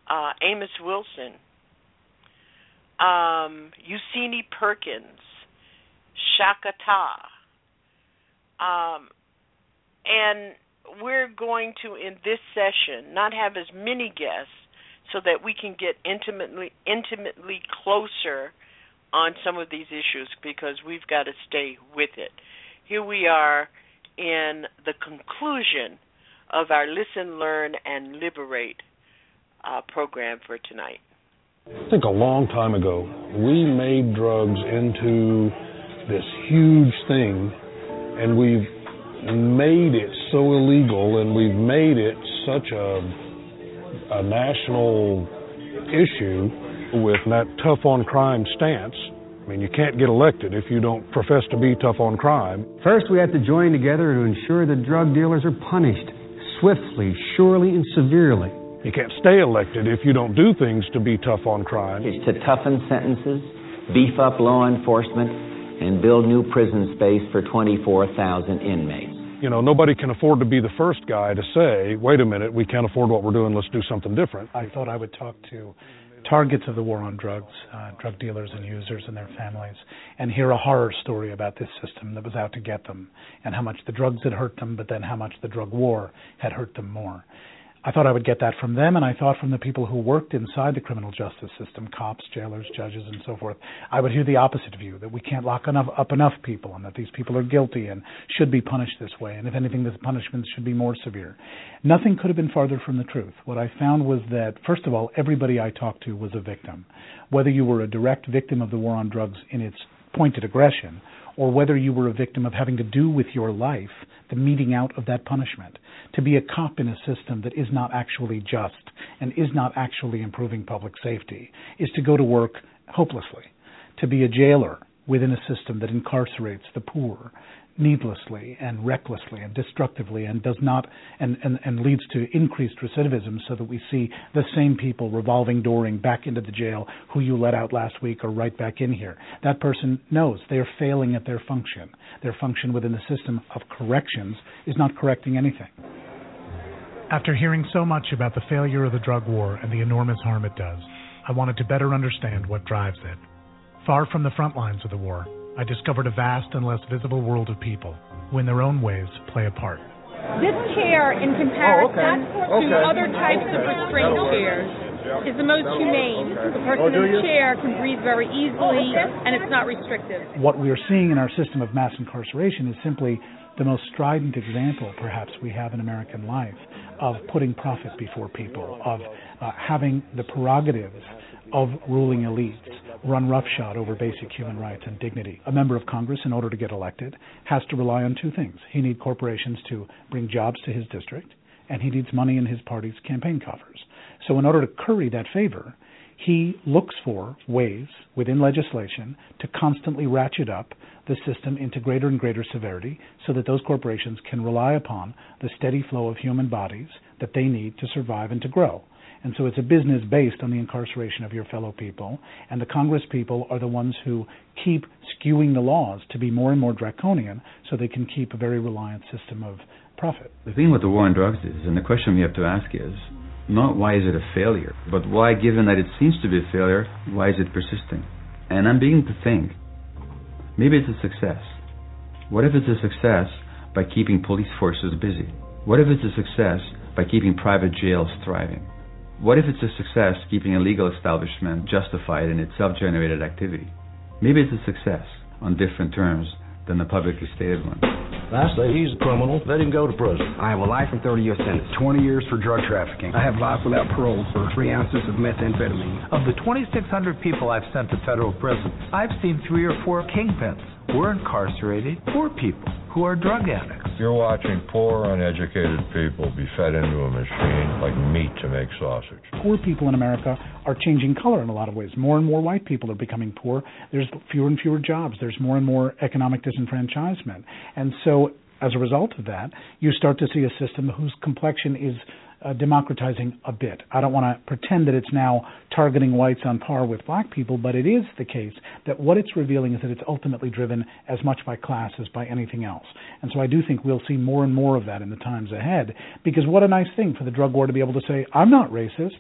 uh, Amos Wilson, um, Useni Perkins, Shaka Ta. Um, and we're going to, in this session, not have as many guests so that we can get intimately intimately closer on some of these issues because we've got to stay with it. Here we are in the conclusion of our Listen, Learn, and Liberate uh, program for tonight. I think a long time ago, we made drugs into this huge thing, and we've made it so illegal, and we've made it such a, a national issue with that tough on crime stance. I mean, you can't get elected if you don't profess to be tough on crime. First, we have to join together to ensure that drug dealers are punished swiftly, surely, and severely. You can't stay elected if you don't do things to be tough on crime. It's to toughen sentences, beef up law enforcement, and build new prison space for 24,000 inmates. You know, nobody can afford to be the first guy to say, wait a minute, we can't afford what we're doing, let's do something different. I thought I would talk to targets of the war on drugs, uh, drug dealers and users and their families, and hear a horror story about this system that was out to get them, and how much the drugs had hurt them, but then how much the drug war had hurt them more. I thought I would get that from them, and I thought from the people who worked inside the criminal justice system cops, jailers, judges, and so forth. I would hear the opposite view that we can't lock enough, up enough people, and that these people are guilty and should be punished this way, and if anything, the punishments should be more severe. Nothing could have been farther from the truth. What I found was that, first of all, everybody I talked to was a victim. Whether you were a direct victim of the war on drugs in its pointed aggression, or whether you were a victim of having to do with your life the meting out of that punishment. To be a cop in a system that is not actually just and is not actually improving public safety is to go to work hopelessly. To be a jailer within a system that incarcerates the poor needlessly and recklessly and destructively and does not and, and, and leads to increased recidivism so that we see the same people revolving dooring back into the jail who you let out last week or right back in here. That person knows they are failing at their function. Their function within the system of corrections is not correcting anything. After hearing so much about the failure of the drug war and the enormous harm it does, I wanted to better understand what drives it. Far from the front lines of the war, I discovered a vast and less visible world of people who, in their own ways, play a part. This chair, in comparison Oh, okay. to Okay. other types of restraint chairs, is the most humane. The person Oh, in the chair can breathe very easily, and it's not restrictive. What we are seeing in our system of mass incarceration is simply the most strident example, perhaps, we have in American life of putting profit before people, of uh, having the prerogatives of ruling elites run roughshod over basic human rights and dignity. A member of Congress, in order to get elected, has to rely on two things. He needs corporations to bring jobs to his district, and he needs money in his party's campaign coffers. So, in order to curry that favor, he looks for ways within legislation to constantly ratchet up the system into greater and greater severity so that those corporations can rely upon the steady flow of human bodies that they need to survive and to grow. And so it's a business based on the incarceration of your fellow people, and the Congress people are the ones who keep skewing the laws to be more and more draconian so they can keep a very reliant system of profit. The thing with the war on drugs is, and the question we have to ask is, not why is it a failure, but why, given that it seems to be a failure, why is it persisting? And I'm beginning to think, maybe it's a success. What if it's a success by keeping police forces busy? What if it's a success by keeping private jails thriving? What if it's a success keeping a legal establishment justified in its self-generated activity? Maybe it's a success on different terms than the publicly stated one. I say he's a criminal. Let him go to prison. I have a life and 30 year sentence, 20 years for drug trafficking. I have life without parole for three ounces of methamphetamine. Of the 2,600 people I've sent to federal prison, I've seen three or four kingpins. We're incarcerated poor people who are drug addicts. You're watching poor, uneducated people be fed into a machine like meat to make sausage. Poor people in America are changing color in a lot of ways. More and more white people are becoming poor. There's fewer and fewer jobs. There's more and more economic disenfranchisement. And so, as a result of that, you start to see a system whose complexion is uh, democratizing a bit. I don't want to pretend that it's now targeting whites on par with black people, but it is the case that what it's revealing is that it's ultimately driven as much by class as by anything else. And so I do think we'll see more and more of that in the times ahead, because what a nice thing for the drug war to be able to say, I'm not racist.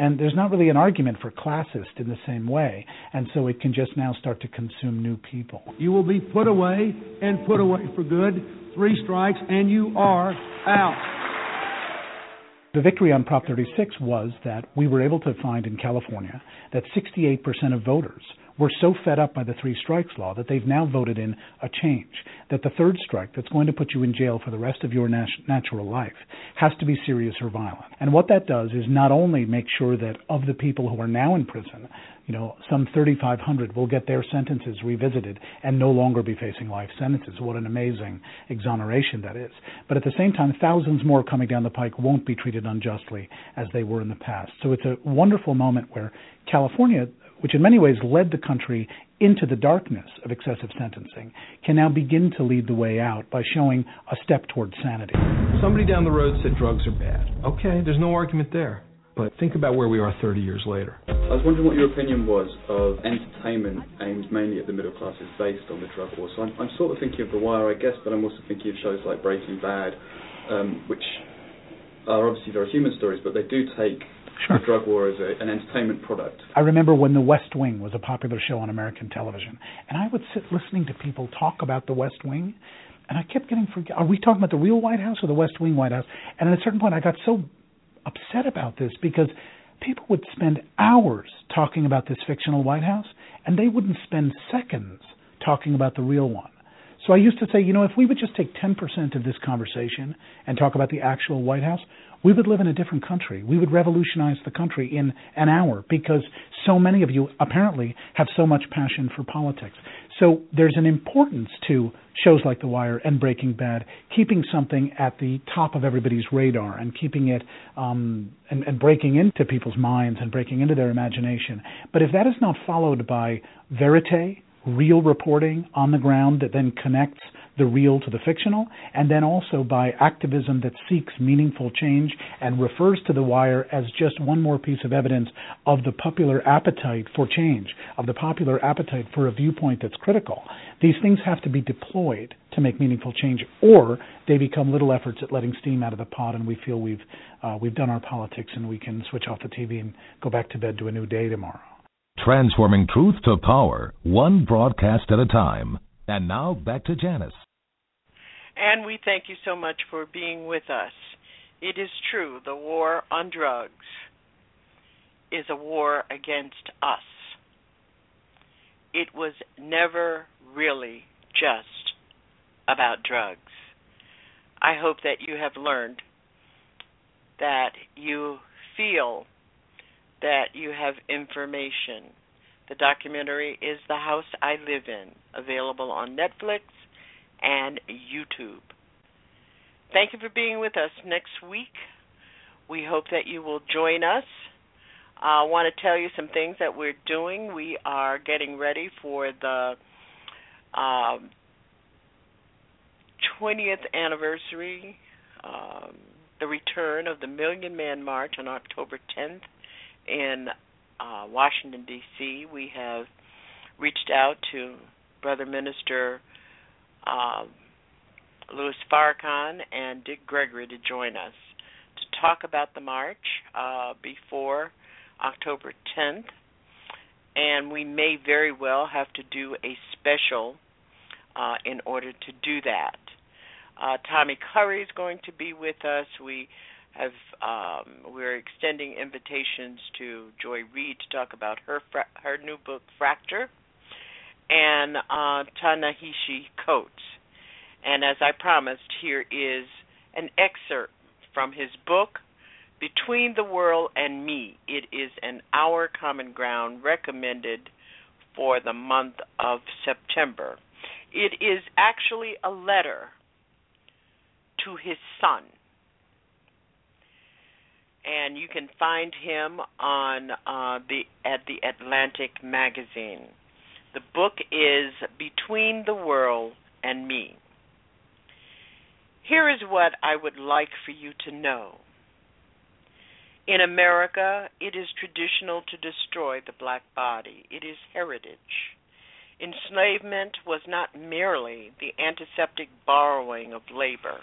And there's not really an argument for classist in the same way. And so it can just now start to consume new people. You will be put away and put away for good. Three strikes and you are out. The victory on Prop 36 was that we were able to find in California that 68% of voters were so fed up by the three strikes law that they've now voted in a change. That the third strike that's going to put you in jail for the rest of your nat- natural life has to be serious or violent. And what that does is not only make sure that of the people who are now in prison, you know, some 3,500 will get their sentences revisited and no longer be facing life sentences. What an amazing exoneration that is. But at the same time, thousands more coming down the pike won't be treated unjustly as they were in the past. So it's a wonderful moment where California, which in many ways led the country into the darkness of excessive sentencing, can now begin to lead the way out by showing a step towards sanity. Somebody down the road said drugs are bad. Okay, there's no argument there. But think about where we are 30 years later. I was wondering what your opinion was of entertainment aimed mainly at the middle classes based on the drug war. So I'm, I'm sort of thinking of The Wire, I guess, but I'm also thinking of shows like Breaking Bad, um, which are obviously very human stories, but they do take the drug war as a, an entertainment product. I remember when The West Wing was a popular show on American television, and I would sit listening to people talk about The West Wing, and I kept getting forget. Are we talking about the real White House or the West Wing White House? And at a certain point, I got so upset about this because people would spend hours talking about this fictional White House, and they wouldn't spend seconds talking about the real one. So I used to say, you know, if we would just take 10% of this conversation and talk about the actual White House, we would live in a different country. We would revolutionize the country in an hour because so many of you apparently have so much passion for politics. So there's an importance to shows like The Wire and Breaking Bad, keeping something at the top of everybody's radar and keeping it um, and, and breaking into people's minds and breaking into their imagination. But if that is not followed by verite, real reporting on the ground that then connects the real to the fictional, and then also by activism that seeks meaningful change and refers to The Wire as just one more piece of evidence of the popular appetite for change, of the popular appetite for a viewpoint that's critical. These things have to be deployed to make meaningful change, or they become little efforts at letting steam out of the pot, and we feel we've uh, we've done our politics and we can switch off the TV and go back to bed to a new day tomorrow. Transforming truth to power, one broadcast at a time. And now back to Janice. And we thank you so much for being with us. It is true, the war on drugs is a war against us. It was never really just about drugs. I hope that you have learned that you feel that you have information. The documentary is The House I Live In, available on Netflix and YouTube. Thank you for being with us next week. We hope that you will join us. I want to tell you some things that we're doing. We are getting ready for the um, 20th anniversary, um, the return of the Million Man March on October 10th in uh, Washington, D.C. We have reached out to Brother Minister uh, Louis Farrakhan and Dick Gregory to join us to talk about the march uh, before October 10th. And we may very well have to do a special uh, in order to do that. Uh, Tommy Curry is going to be with us. We have um, we're extending invitations to Joy Reid to talk about her fra- her new book Fracture, and uh, Ta-Nehisi Coates. And as I promised, here is an excerpt from his book Between the World and Me. It is an Our Common Ground recommended for the month of September. It is actually a letter to his son. And you can find him on uh, the at the Atlantic magazine. The book is Between the World and Me. Here is what I would like for you to know. In America, it is traditional to destroy the black body. It is heritage. Enslavement was not merely the antiseptic borrowing of labor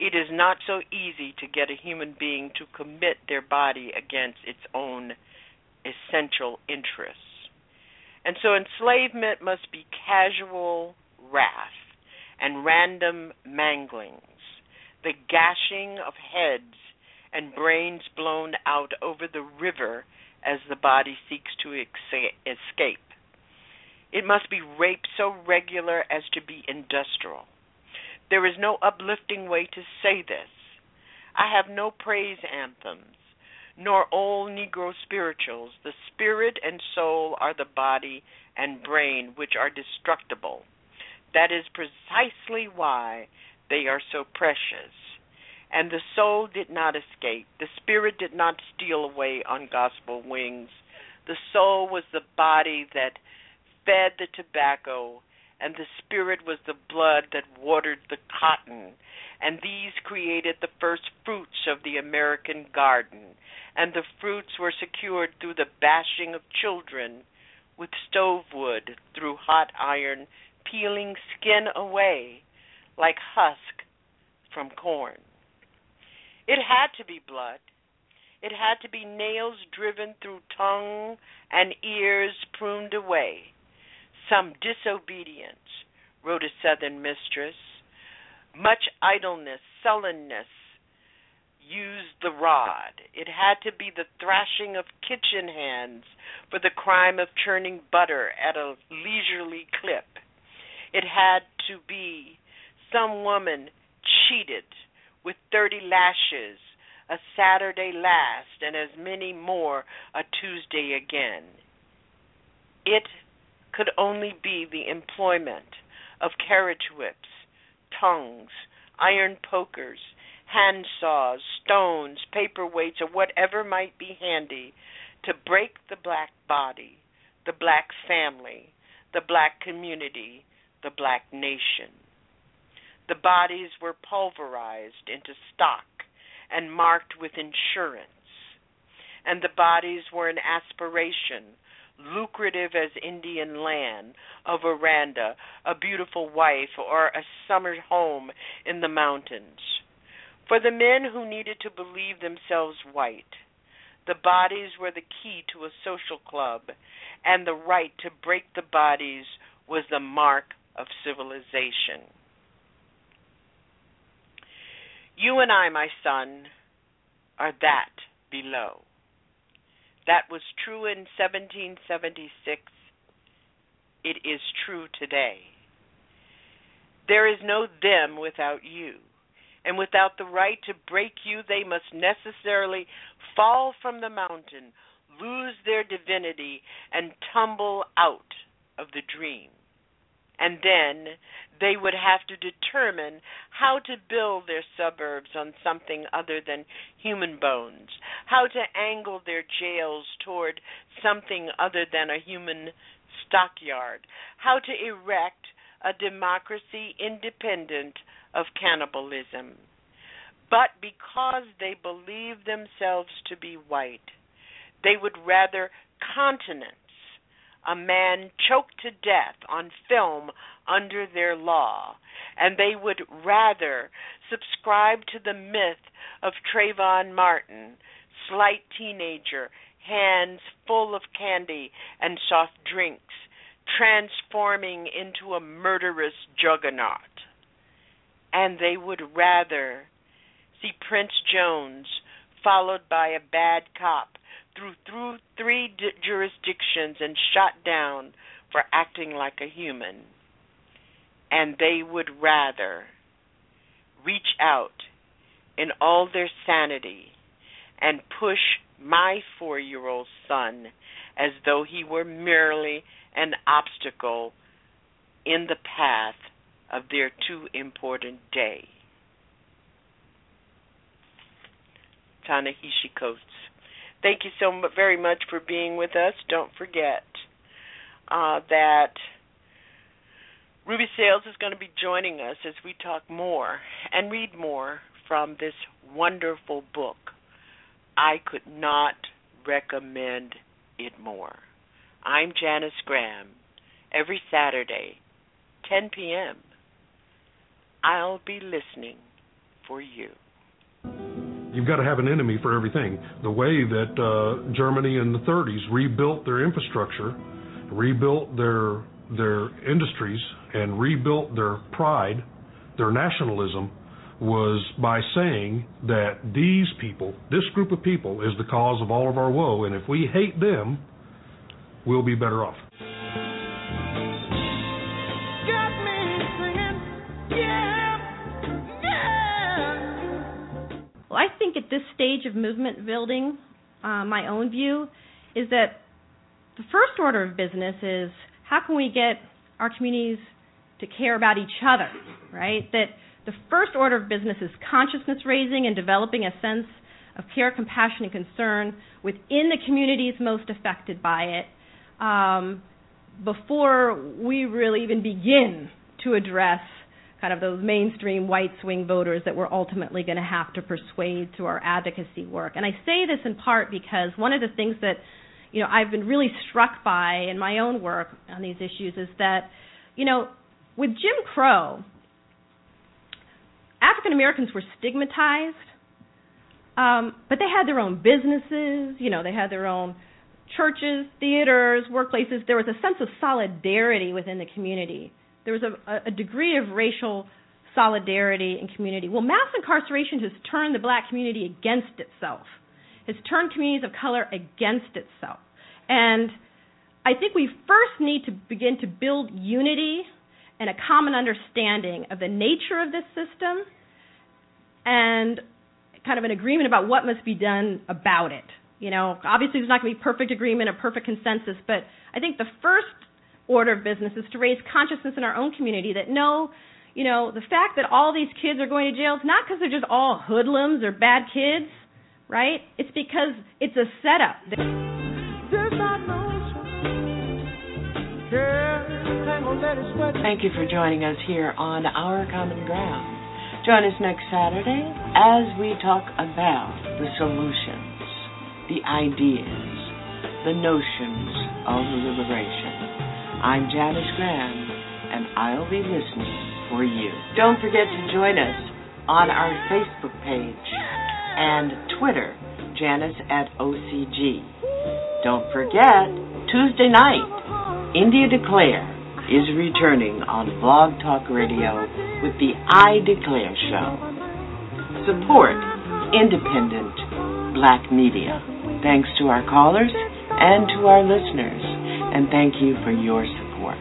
it is not so easy to get a human being to commit their body against its own essential interests. And so enslavement must be casual wrath and random manglings, the gashing of heads and brains blown out over the river as the body seeks to escape. It must be rape so regular as to be industrial there is no uplifting way to say this. I have no praise anthems, nor all Negro spirituals. The spirit and soul are the body and brain, which are destructible. That is precisely why they are so precious. And the soul did not escape. The spirit did not steal away on gospel wings. The soul was the body that fed the tobacco and the Spirit was the blood that watered the cotton. And these created the first fruits of the American garden. And the fruits were secured through the bashing of children with stove wood through hot iron, peeling skin away like husk from corn. It had to be blood. It had to be nails driven through tongue and ears pruned away some disobedience, wrote a Southern mistress. Much idleness, sullenness used the rod. It had to be the thrashing of kitchen hands for the crime of churning butter at a leisurely clip. It had to be some woman cheated with 30 lashes, a Saturday last, and as many more a Tuesday again. It could only be the employment of carriage whips, tongues, iron pokers, hand saws, stones, paperweights, or whatever might be handy to break the black body, the black family, the black community, the black nation. The bodies were pulverized into stock and marked with insurance. And the bodies were an aspiration, lucrative as Indian land, a veranda, a beautiful wife, or a summer home in the mountains. For the men who needed to believe themselves white, the bodies were the key to a social club, and the right to break the bodies was the mark of civilization. You and I, my son, are that below. That was true in 1776. It is true today. There is no them without you. And without the right to break you, they must necessarily fall from the mountain, lose their divinity, and tumble out of the dream. And then they would have to determine how to build their suburbs on something other than human bones, how to angle their jails toward something other than a human stockyard, how to erect a democracy independent of cannibalism. But because they believe themselves to be white, they would rather continence a man choked to death on film under their law, and they would rather subscribe to the myth of Trayvon Martin, slight teenager, hands full of candy and soft drinks, transforming into a murderous juggernaut. And they would rather see Prince Jones followed by a bad cop through through three d- jurisdictions and shot down for acting like a human. And they would rather reach out in all their sanity and push my four year old son as though he were merely an obstacle in the path of their too important day. Ta-Nehisi. Thank you so very much for being with us. Don't forget uh, that Ruby Sales is going to be joining us as we talk more and read more from this wonderful book. I could not recommend it more. I'm Janice Graham. Every Saturday, 10 p.m., I'll be listening for you. You've got to have an enemy for everything. The way that uh, Germany in the 30s rebuilt their infrastructure, rebuilt their their industries, and rebuilt their pride, their nationalism, was by saying that these people, this group of people, is the cause of all of our woe, and if we hate them, we'll be better off. Well, I think at this stage of movement building, uh, my own view is that the first order of business is how can we get our communities to care about each other, right? That the first order of business is consciousness raising and developing a sense of care, compassion, and concern within the communities most affected by it um, before we really even begin to address kind of those mainstream white swing voters that we're ultimately going to have to persuade through our advocacy work. And I say this in part because one of the things that you know I've been really struck by in my own work on these issues is that you know with Jim Crow, African Americans were stigmatized, um, but they had their own businesses. You know, they had their own churches, theaters, workplaces. There was a sense of solidarity within the community there was a, a degree of racial solidarity and community. Well, mass incarceration has turned the black community against itself, has turned communities of color against itself. And I think we first need to begin to build unity and a common understanding of the nature of this system and kind of an agreement about what must be done about it. You know, obviously there's not going to be perfect agreement or perfect consensus, but I think the first order of business is to raise consciousness in our own community that no, you know, the fact that all these kids are going to jail is not because they're just all hoodlums or bad kids, right? It's because it's a setup. There's not no care. Thank you for joining us here on Our Common Ground. Join us next Saturday as we talk about the solutions, the ideas, the notions of liberation. I'm Janice Graham, and I'll be listening for you. Don't forget to join us on our Facebook page and Twitter, Janice at OCG. Don't forget, Tuesday night, India Declare is returning on Blog Talk Radio with the I Declare Show. Support independent black media. Thanks to our callers and to our listeners, and thank you for your support.